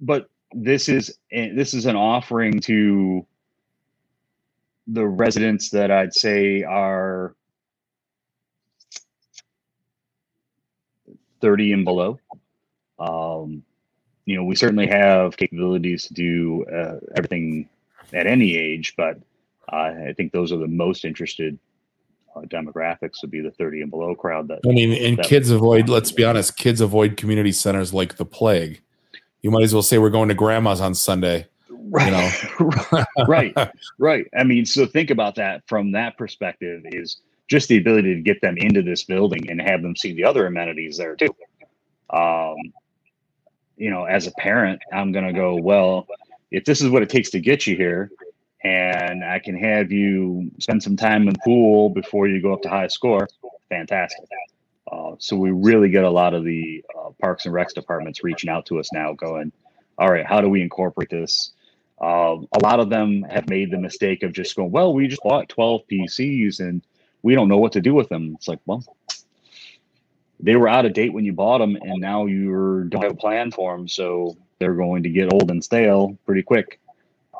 but this is this is an offering to the residents that I'd say are 30 and below. Um, you know, we certainly have capabilities to do uh, everything at any age, but uh, I think those are the most interested uh, demographics would be the 30 and below crowd that I mean, and kids avoid, let's be honest, kids avoid community centers like the plague. You might as well say we're going to grandma's on Sunday. right You know? right. Right. I mean so think about that from that perspective is just the ability to get them into this building and have them see the other amenities there too. Um you know as a parent i'm going to go well if this is what it takes to get you here and i can have you spend some time in pool before you go up to high score fantastic uh, so we really get a lot of the uh, parks and recs departments reaching out to us now going all right how do we incorporate this um, a lot of them have made the mistake of just going, well, we just bought 12 PCs and we don't know what to do with them. It's like, well, they were out of date when you bought them, and now you don't have a plan for them, so they're going to get old and stale pretty quick.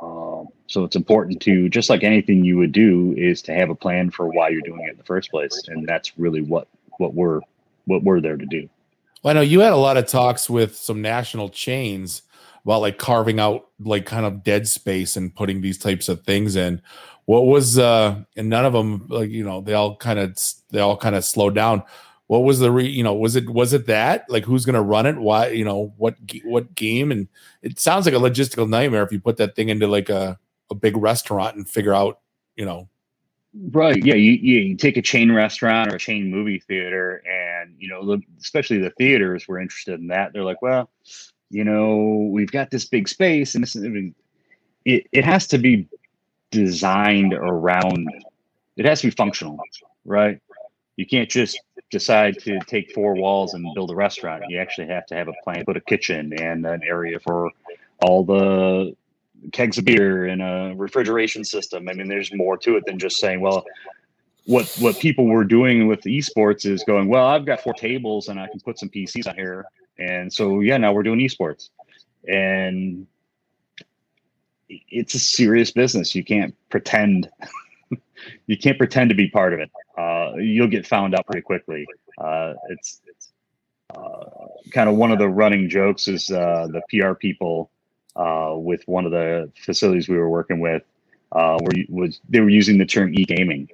Um, so it's important to just like anything you would do is to have a plan for why you're doing it in the first place, and that's really what what we're what we're there to do. Well, I know you had a lot of talks with some national chains about like carving out like kind of dead space and putting these types of things in. What was uh and none of them like you know they all kind of they all kind of slowed down. What was the re, you know was it was it that like who's going to run it? Why you know what what game? And it sounds like a logistical nightmare if you put that thing into like a a big restaurant and figure out you know Right. Yeah. You, you, you take a chain restaurant or a chain movie theater, and, you know, the, especially the theaters were interested in that. They're like, well, you know, we've got this big space, and this it, it has to be designed around, it has to be functional, right? You can't just decide to take four walls and build a restaurant. You actually have to have a plan, put a kitchen and an area for all the kegs of beer and a refrigeration system. I mean, there's more to it than just saying, well, what what people were doing with esports is going, well, I've got four tables and I can put some PCs on here. And so yeah, now we're doing esports. And it's a serious business. You can't pretend you can't pretend to be part of it. Uh, you'll get found out pretty quickly. Uh, it's it's uh, kind of one of the running jokes is uh, the PR people uh, with one of the facilities we were working with, uh, where you- was they were using the term e-gaming,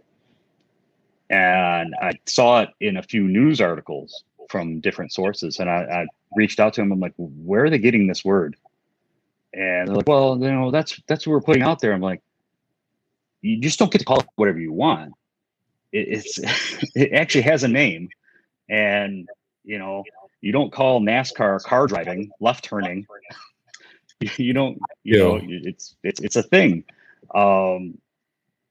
and I saw it in a few news articles from different sources, and I, I reached out to them. I'm like, where are they getting this word? And they're like, well, you know, that's that's what we're putting out there. I'm like, you just don't get to call it whatever you want. It, it's it actually has a name, and you know, you don't call NASCAR car driving left turning you don't you Yeah. know it's it's it's a thing. Um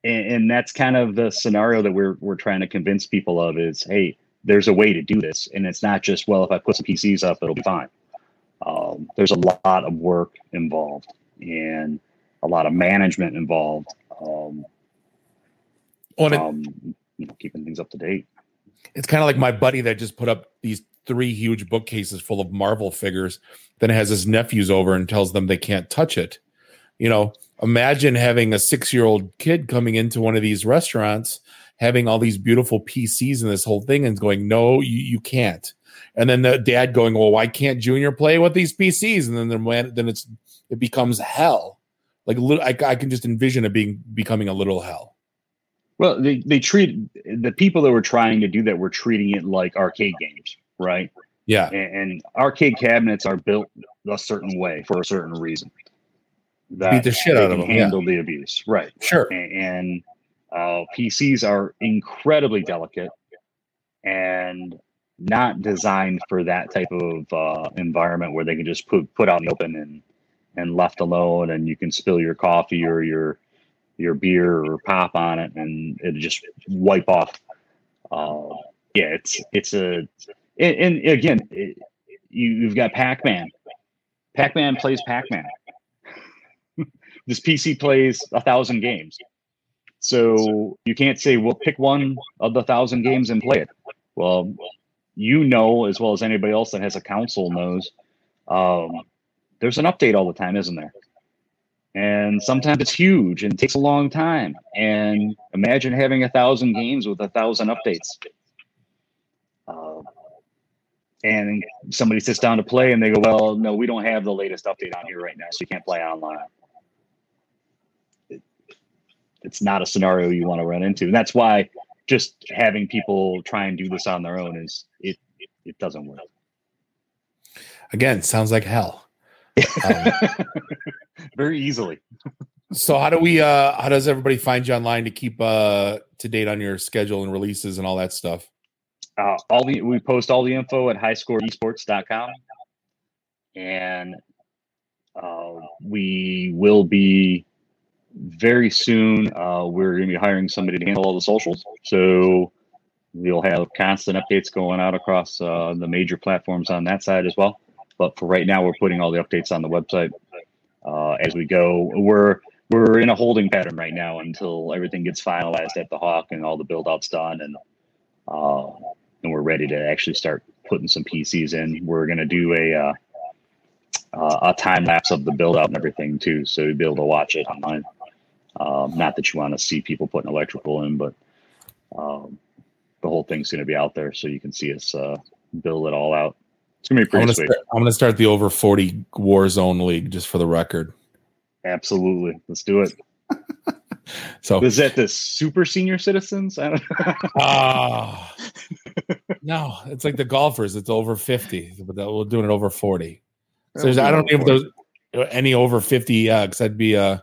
and, and that's kind of the scenario that we're we're trying to convince people of is hey there's a way to do this. And it's not just well if i put some pcs up it'll be fine. Um, there's a lot of work involved and a lot of management involved um, on it, um you know keeping things up to date. It's kind of like my buddy that just put up these three huge bookcases full of Marvel figures, then has his nephews over and tells them they can't touch it. You know, imagine having a six year old kid coming into one of these restaurants, having all these beautiful PCs and this whole thing, and going, No, you, you can't. And then the dad going, Well, why can't Junior play with these PCs? And then the then it's it becomes hell. Like I, I can just envision it being becoming a little hell. Well, they, they treat the people that were trying to do that were treating it like arcade games, right? Yeah. And, and arcade cabinets are built a certain way for a certain reason. That Beat the shit out of them, yeah. Handle the abuse, right? Sure. And, and uh, PCs are incredibly delicate, and not designed for that type of uh, environment where they can just put put out in the open and and left alone, and you can spill your coffee or your your beer or pop on it, and it just wipe off. Uh, yeah, it's it's a and, and again, it, you, you've got Pac Man. Pac Man plays Pac Man. this PC plays a thousand games. So you can't say, well, pick one of the thousand games and play it. Well, you know as well as anybody else that has a console knows. Um, there's an update all the time, isn't there? And sometimes it's huge and takes a long time. And imagine having a thousand games with a thousand updates. And somebody sits down to play and they go, Well, no, we don't have the latest update on here right now, so you can't play online. It, it's not a scenario you want to run into. And that's why just having people try and do this on their own is it it, it doesn't work. Again, sounds like hell. Um, Very easily. So how do we uh how does everybody find you online to keep uh to date on your schedule and releases and all that stuff? Uh, all the we post all the info at highscoreesports.com and uh, we will be very soon uh, we're going to be hiring somebody to handle all the socials. So we'll have constant updates going out across uh, the major platforms on that side as well. But for right now we're putting all the updates on the website uh, as we go. We're we're in a holding pattern right now until everything gets finalized at the hawk and all the build outs done and uh, and we're ready to actually start putting some PCs in. We're going to do a uh, uh, a time lapse of the build out and everything too, so you'll be able to watch it online. Um, not that you want to see people putting electrical in, but um, the whole thing's going to be out there, so you can see us uh, build it all out. It's going to be pretty I'm gonna, sweet. start, I'm gonna start the over 40 Warzone League just for the record. Absolutely, let's do it. So Is that the super senior citizens? I don't Ah. no, it's like the golfers. It's over 50, but we're doing it over 40. So there's, I don't know if there's any over 50 yeah, because I'd be uh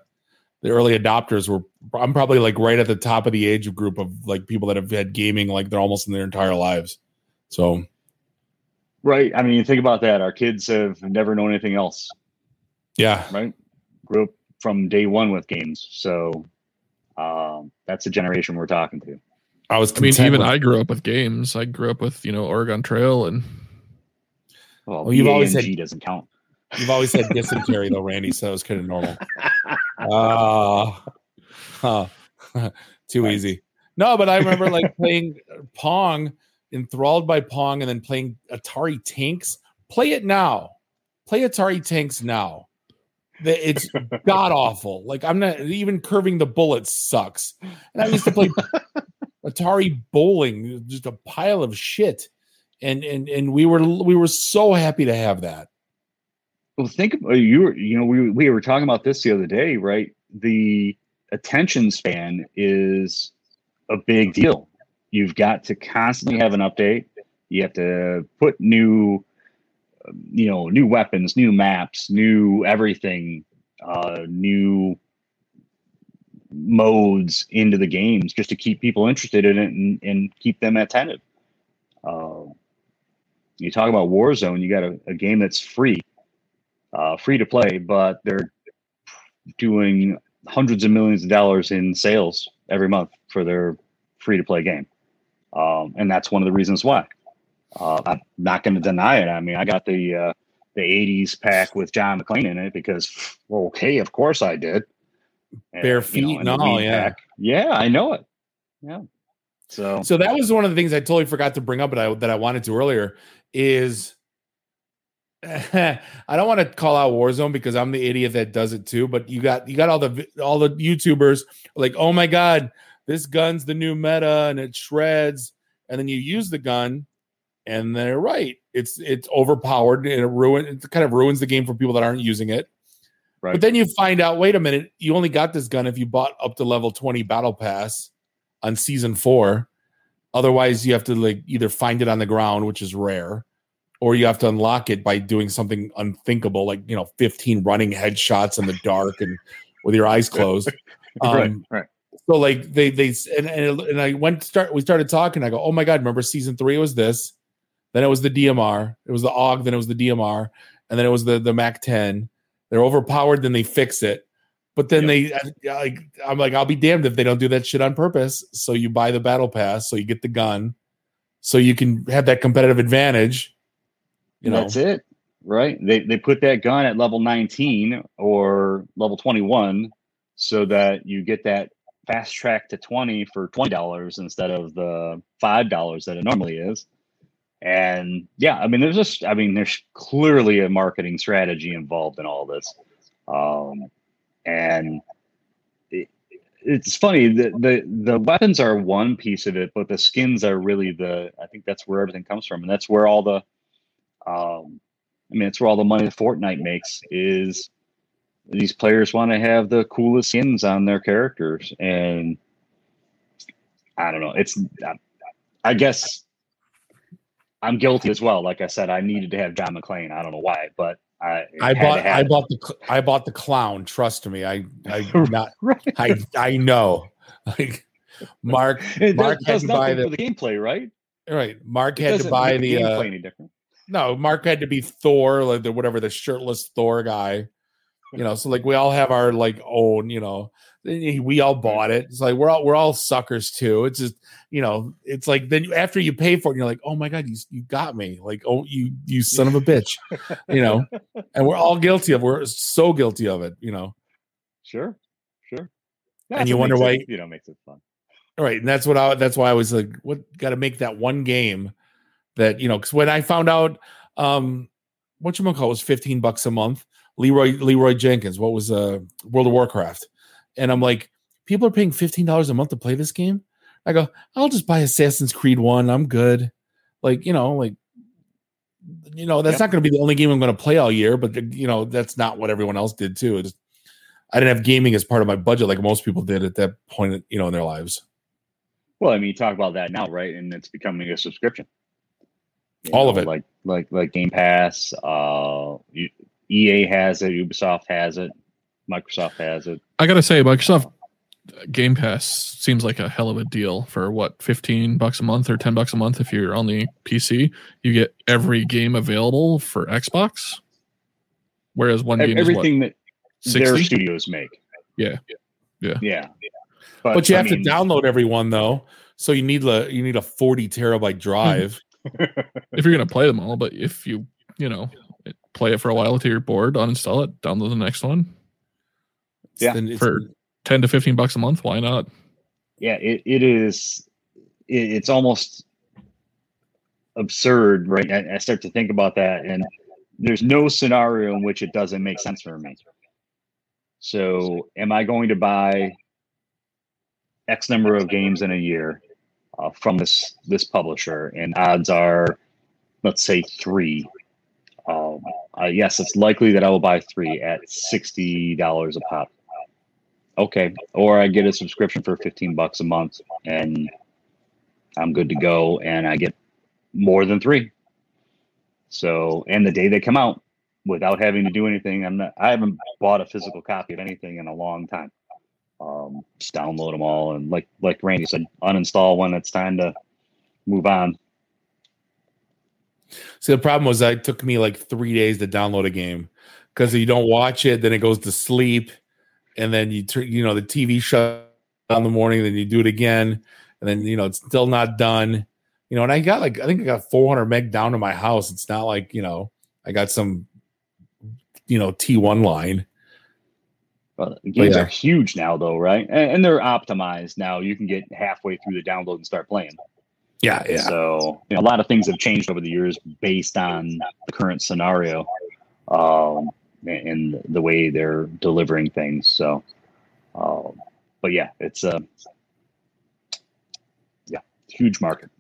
the early adopters were I'm probably like right at the top of the age group of like people that have had gaming like they're almost in their entire lives. So right. I mean, you think about that. Our kids have never known anything else. yeah. right? Grew up from day one with games, so um, that's the generation we're talking to. I was I mean, even with- I grew up with games. I grew up with you know Oregon Trail and Well, Well, you've always said had- doesn't count. You've always had dysentery though, Randy, so it was kind of normal. Uh, huh. too Right. easy. No, but I remember like playing Pong, enthralled by Pong, and then playing Atari Tanks. Play it now. Play Atari Tanks now. It's god awful. Like I'm not even curving the bullets sucks. And I used to play Atari bowling, just a pile of shit. And and and we were we were so happy to have that. Well, think about you. Were, you know, we we were talking about this the other day, right? The attention span is a big deal. You've got to constantly have an update. You have to put new, um, you know, new weapons, new maps, new everything, uh, new modes into the games just to keep people interested in it and, and keep them attentive. Uh, you talk about Warzone, you got a, a game that's free, uh, free to play, but they're doing hundreds of millions of dollars in sales every month for their free to play game. Um, and that's one of the reasons why. Uh, I'm not going to deny it. I mean, I got the uh, the '80s pack with John McClane in it because, well, okay, of course I did. And, Bare you know, feet and and all, yeah. yeah, I know it. Yeah. So So that was one of the things I totally forgot to bring up, but I that I wanted to earlier is I don't want to call out Warzone because I'm the idiot that does it too. But you got you got all the all the YouTubers like, oh my god, this gun's the new meta and it shreds, and then you use the gun, and they're right. It's it's overpowered and it ruin it kind of ruins the game for people that aren't using it. Right. But then you find out, wait a minute, you only got this gun if you bought up to level 20 battle pass on season four. Otherwise, you have to like either find it on the ground, which is rare, or you have to unlock it by doing something unthinkable, like you know, 15 running headshots in the dark and with your eyes closed. right, Um, right. so like they they and, and and I went start we started talking. I go, oh my god, remember season three was this, then it was the DMR, it was the AUG, then it was the DMR, and then it was the the Mac 10. They're overpowered, then they fix it. But then they like I'm like, I'll be damned if they don't do that shit on purpose. So you buy the battle pass, so you get the gun, so you can have that competitive advantage. You know, that's it, right? They they put that gun at level 19 or level 21 so that you get that fast track to 20 for $20 instead of the $5 that it normally is. And yeah, I mean, there's just, I mean, there's clearly a marketing strategy involved in all this. Um, and it, it's funny the, the the weapons are one piece of it, but the skins are really the. I think that's where everything comes from, and that's where all the. Um, I mean, it's where all the money that Fortnite makes is these players want to have the coolest skins on their characters, and I don't know. It's I guess I'm guilty as well. Like I said, I needed to have John McClane. I don't know why, but I, I bought I bought the I bought the clown. Trust me, I I not right. I I know. Like Mark, it Mark does, had to buy the, the, gameplay, right? Right. Mark it had to buy the, the uh, any different. No, Mark had to be Thor, like the whatever the shirtless Thor guy. You know, so like we all have our like own, you know, we all bought it. It's like we're all we're all suckers too. It's just you know, it's like then after you pay for it, you're like, oh my god, you you got me. Like oh you you son of a bitch, you know. And we're all guilty of. We're so guilty of it, you know. Sure, sure. That's and you wonder why it, you know makes it fun. All right, and that's what I that's why I was like, what got to make that one game that you know because when I found out um what you call it was 15 bucks a month leroy leroy jenkins what was uh world of warcraft and I'm like, people are paying fifteen dollars a month to play this game. I go, I'll just buy Assassin's Creed One. I'm good. Like you know, like you know, that's yep. not going to be the only game I'm going to play all year. But you know, that's not what everyone else did too. Just, I didn't have gaming as part of my budget like most people did at that point, you know, in their lives. Well, I mean, you talk about that now, right? And it's becoming a subscription. You all know, of it, like like like Game Pass. Uh, EA has it. Ubisoft has it. Microsoft has it. I gotta say, Microsoft uh, Game Pass seems like a hell of a deal for what fifteen bucks a month or ten bucks a month if you're on the PC. You get every game available for Xbox. Whereas one game everything is what, that their studios make. Yeah, yeah, yeah. But, but you I have mean, to download every one though, so you need a you need a forty terabyte drive if you're gonna play them all. But if you you know play it for a while until you're bored, uninstall it, download the next one yeah, for ten to fifteen bucks a month. Why not? Yeah, it, it is. It, it's almost absurd, right? I, I start to think about that, and there's no scenario in which it doesn't make sense for me. So, am I going to buy X number of games in a year uh, from this this publisher? And odds are, let's say three. Um, uh, yes, it's likely that I will buy three at sixty dollars a pop. Okay. Or I get a subscription for 15 bucks a month and I'm good to go and I get more than three. So, and the day they come out without having to do anything, I'm not, I haven't bought a physical copy of anything in a long time. Um, just download them all and like, like Randy said, uninstall when it's time to move on. See, the problem was it took me like three days to download a game because you don't watch it, then it goes to sleep and then you turn, you know, the TV shut in the morning, then you do it again, and then you know it's still not done. You know, and I got like I think I got 400 meg down to my house. It's not like you know I got some, you know, T1 line. Well, games yeah. are huge now, though, right? And, and, they're optimized now. You can get halfway through the download and start playing. Yeah, yeah. So you know, a lot of things have changed over the years based on the current scenario. Um, in the way they're delivering things. So, um, but yeah, it's a yeah huge market.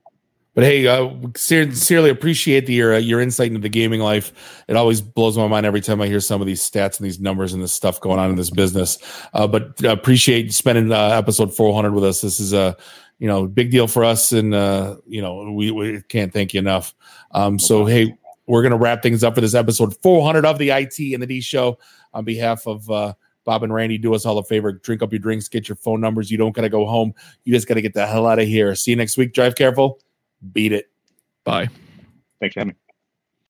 But hey, uh, sincerely appreciate the, your uh, your insight into the gaming life. It always blows my mind every time I hear some of these stats and these numbers and this stuff going on in this business. Uh, but appreciate spending uh, episode 400 with us. This is a you know big deal for us, and uh, you know we, we can't thank you enough. Um, so hey, we're going to wrap things up for this episode 400 of the IT and the D show. On behalf of uh, Bob and Randy, do us all a favor drink up your drinks, get your phone numbers. You don't got to go home. You just got to get the hell out of here. See you next week. Drive careful. Beat it. Bye. Thanks for having me.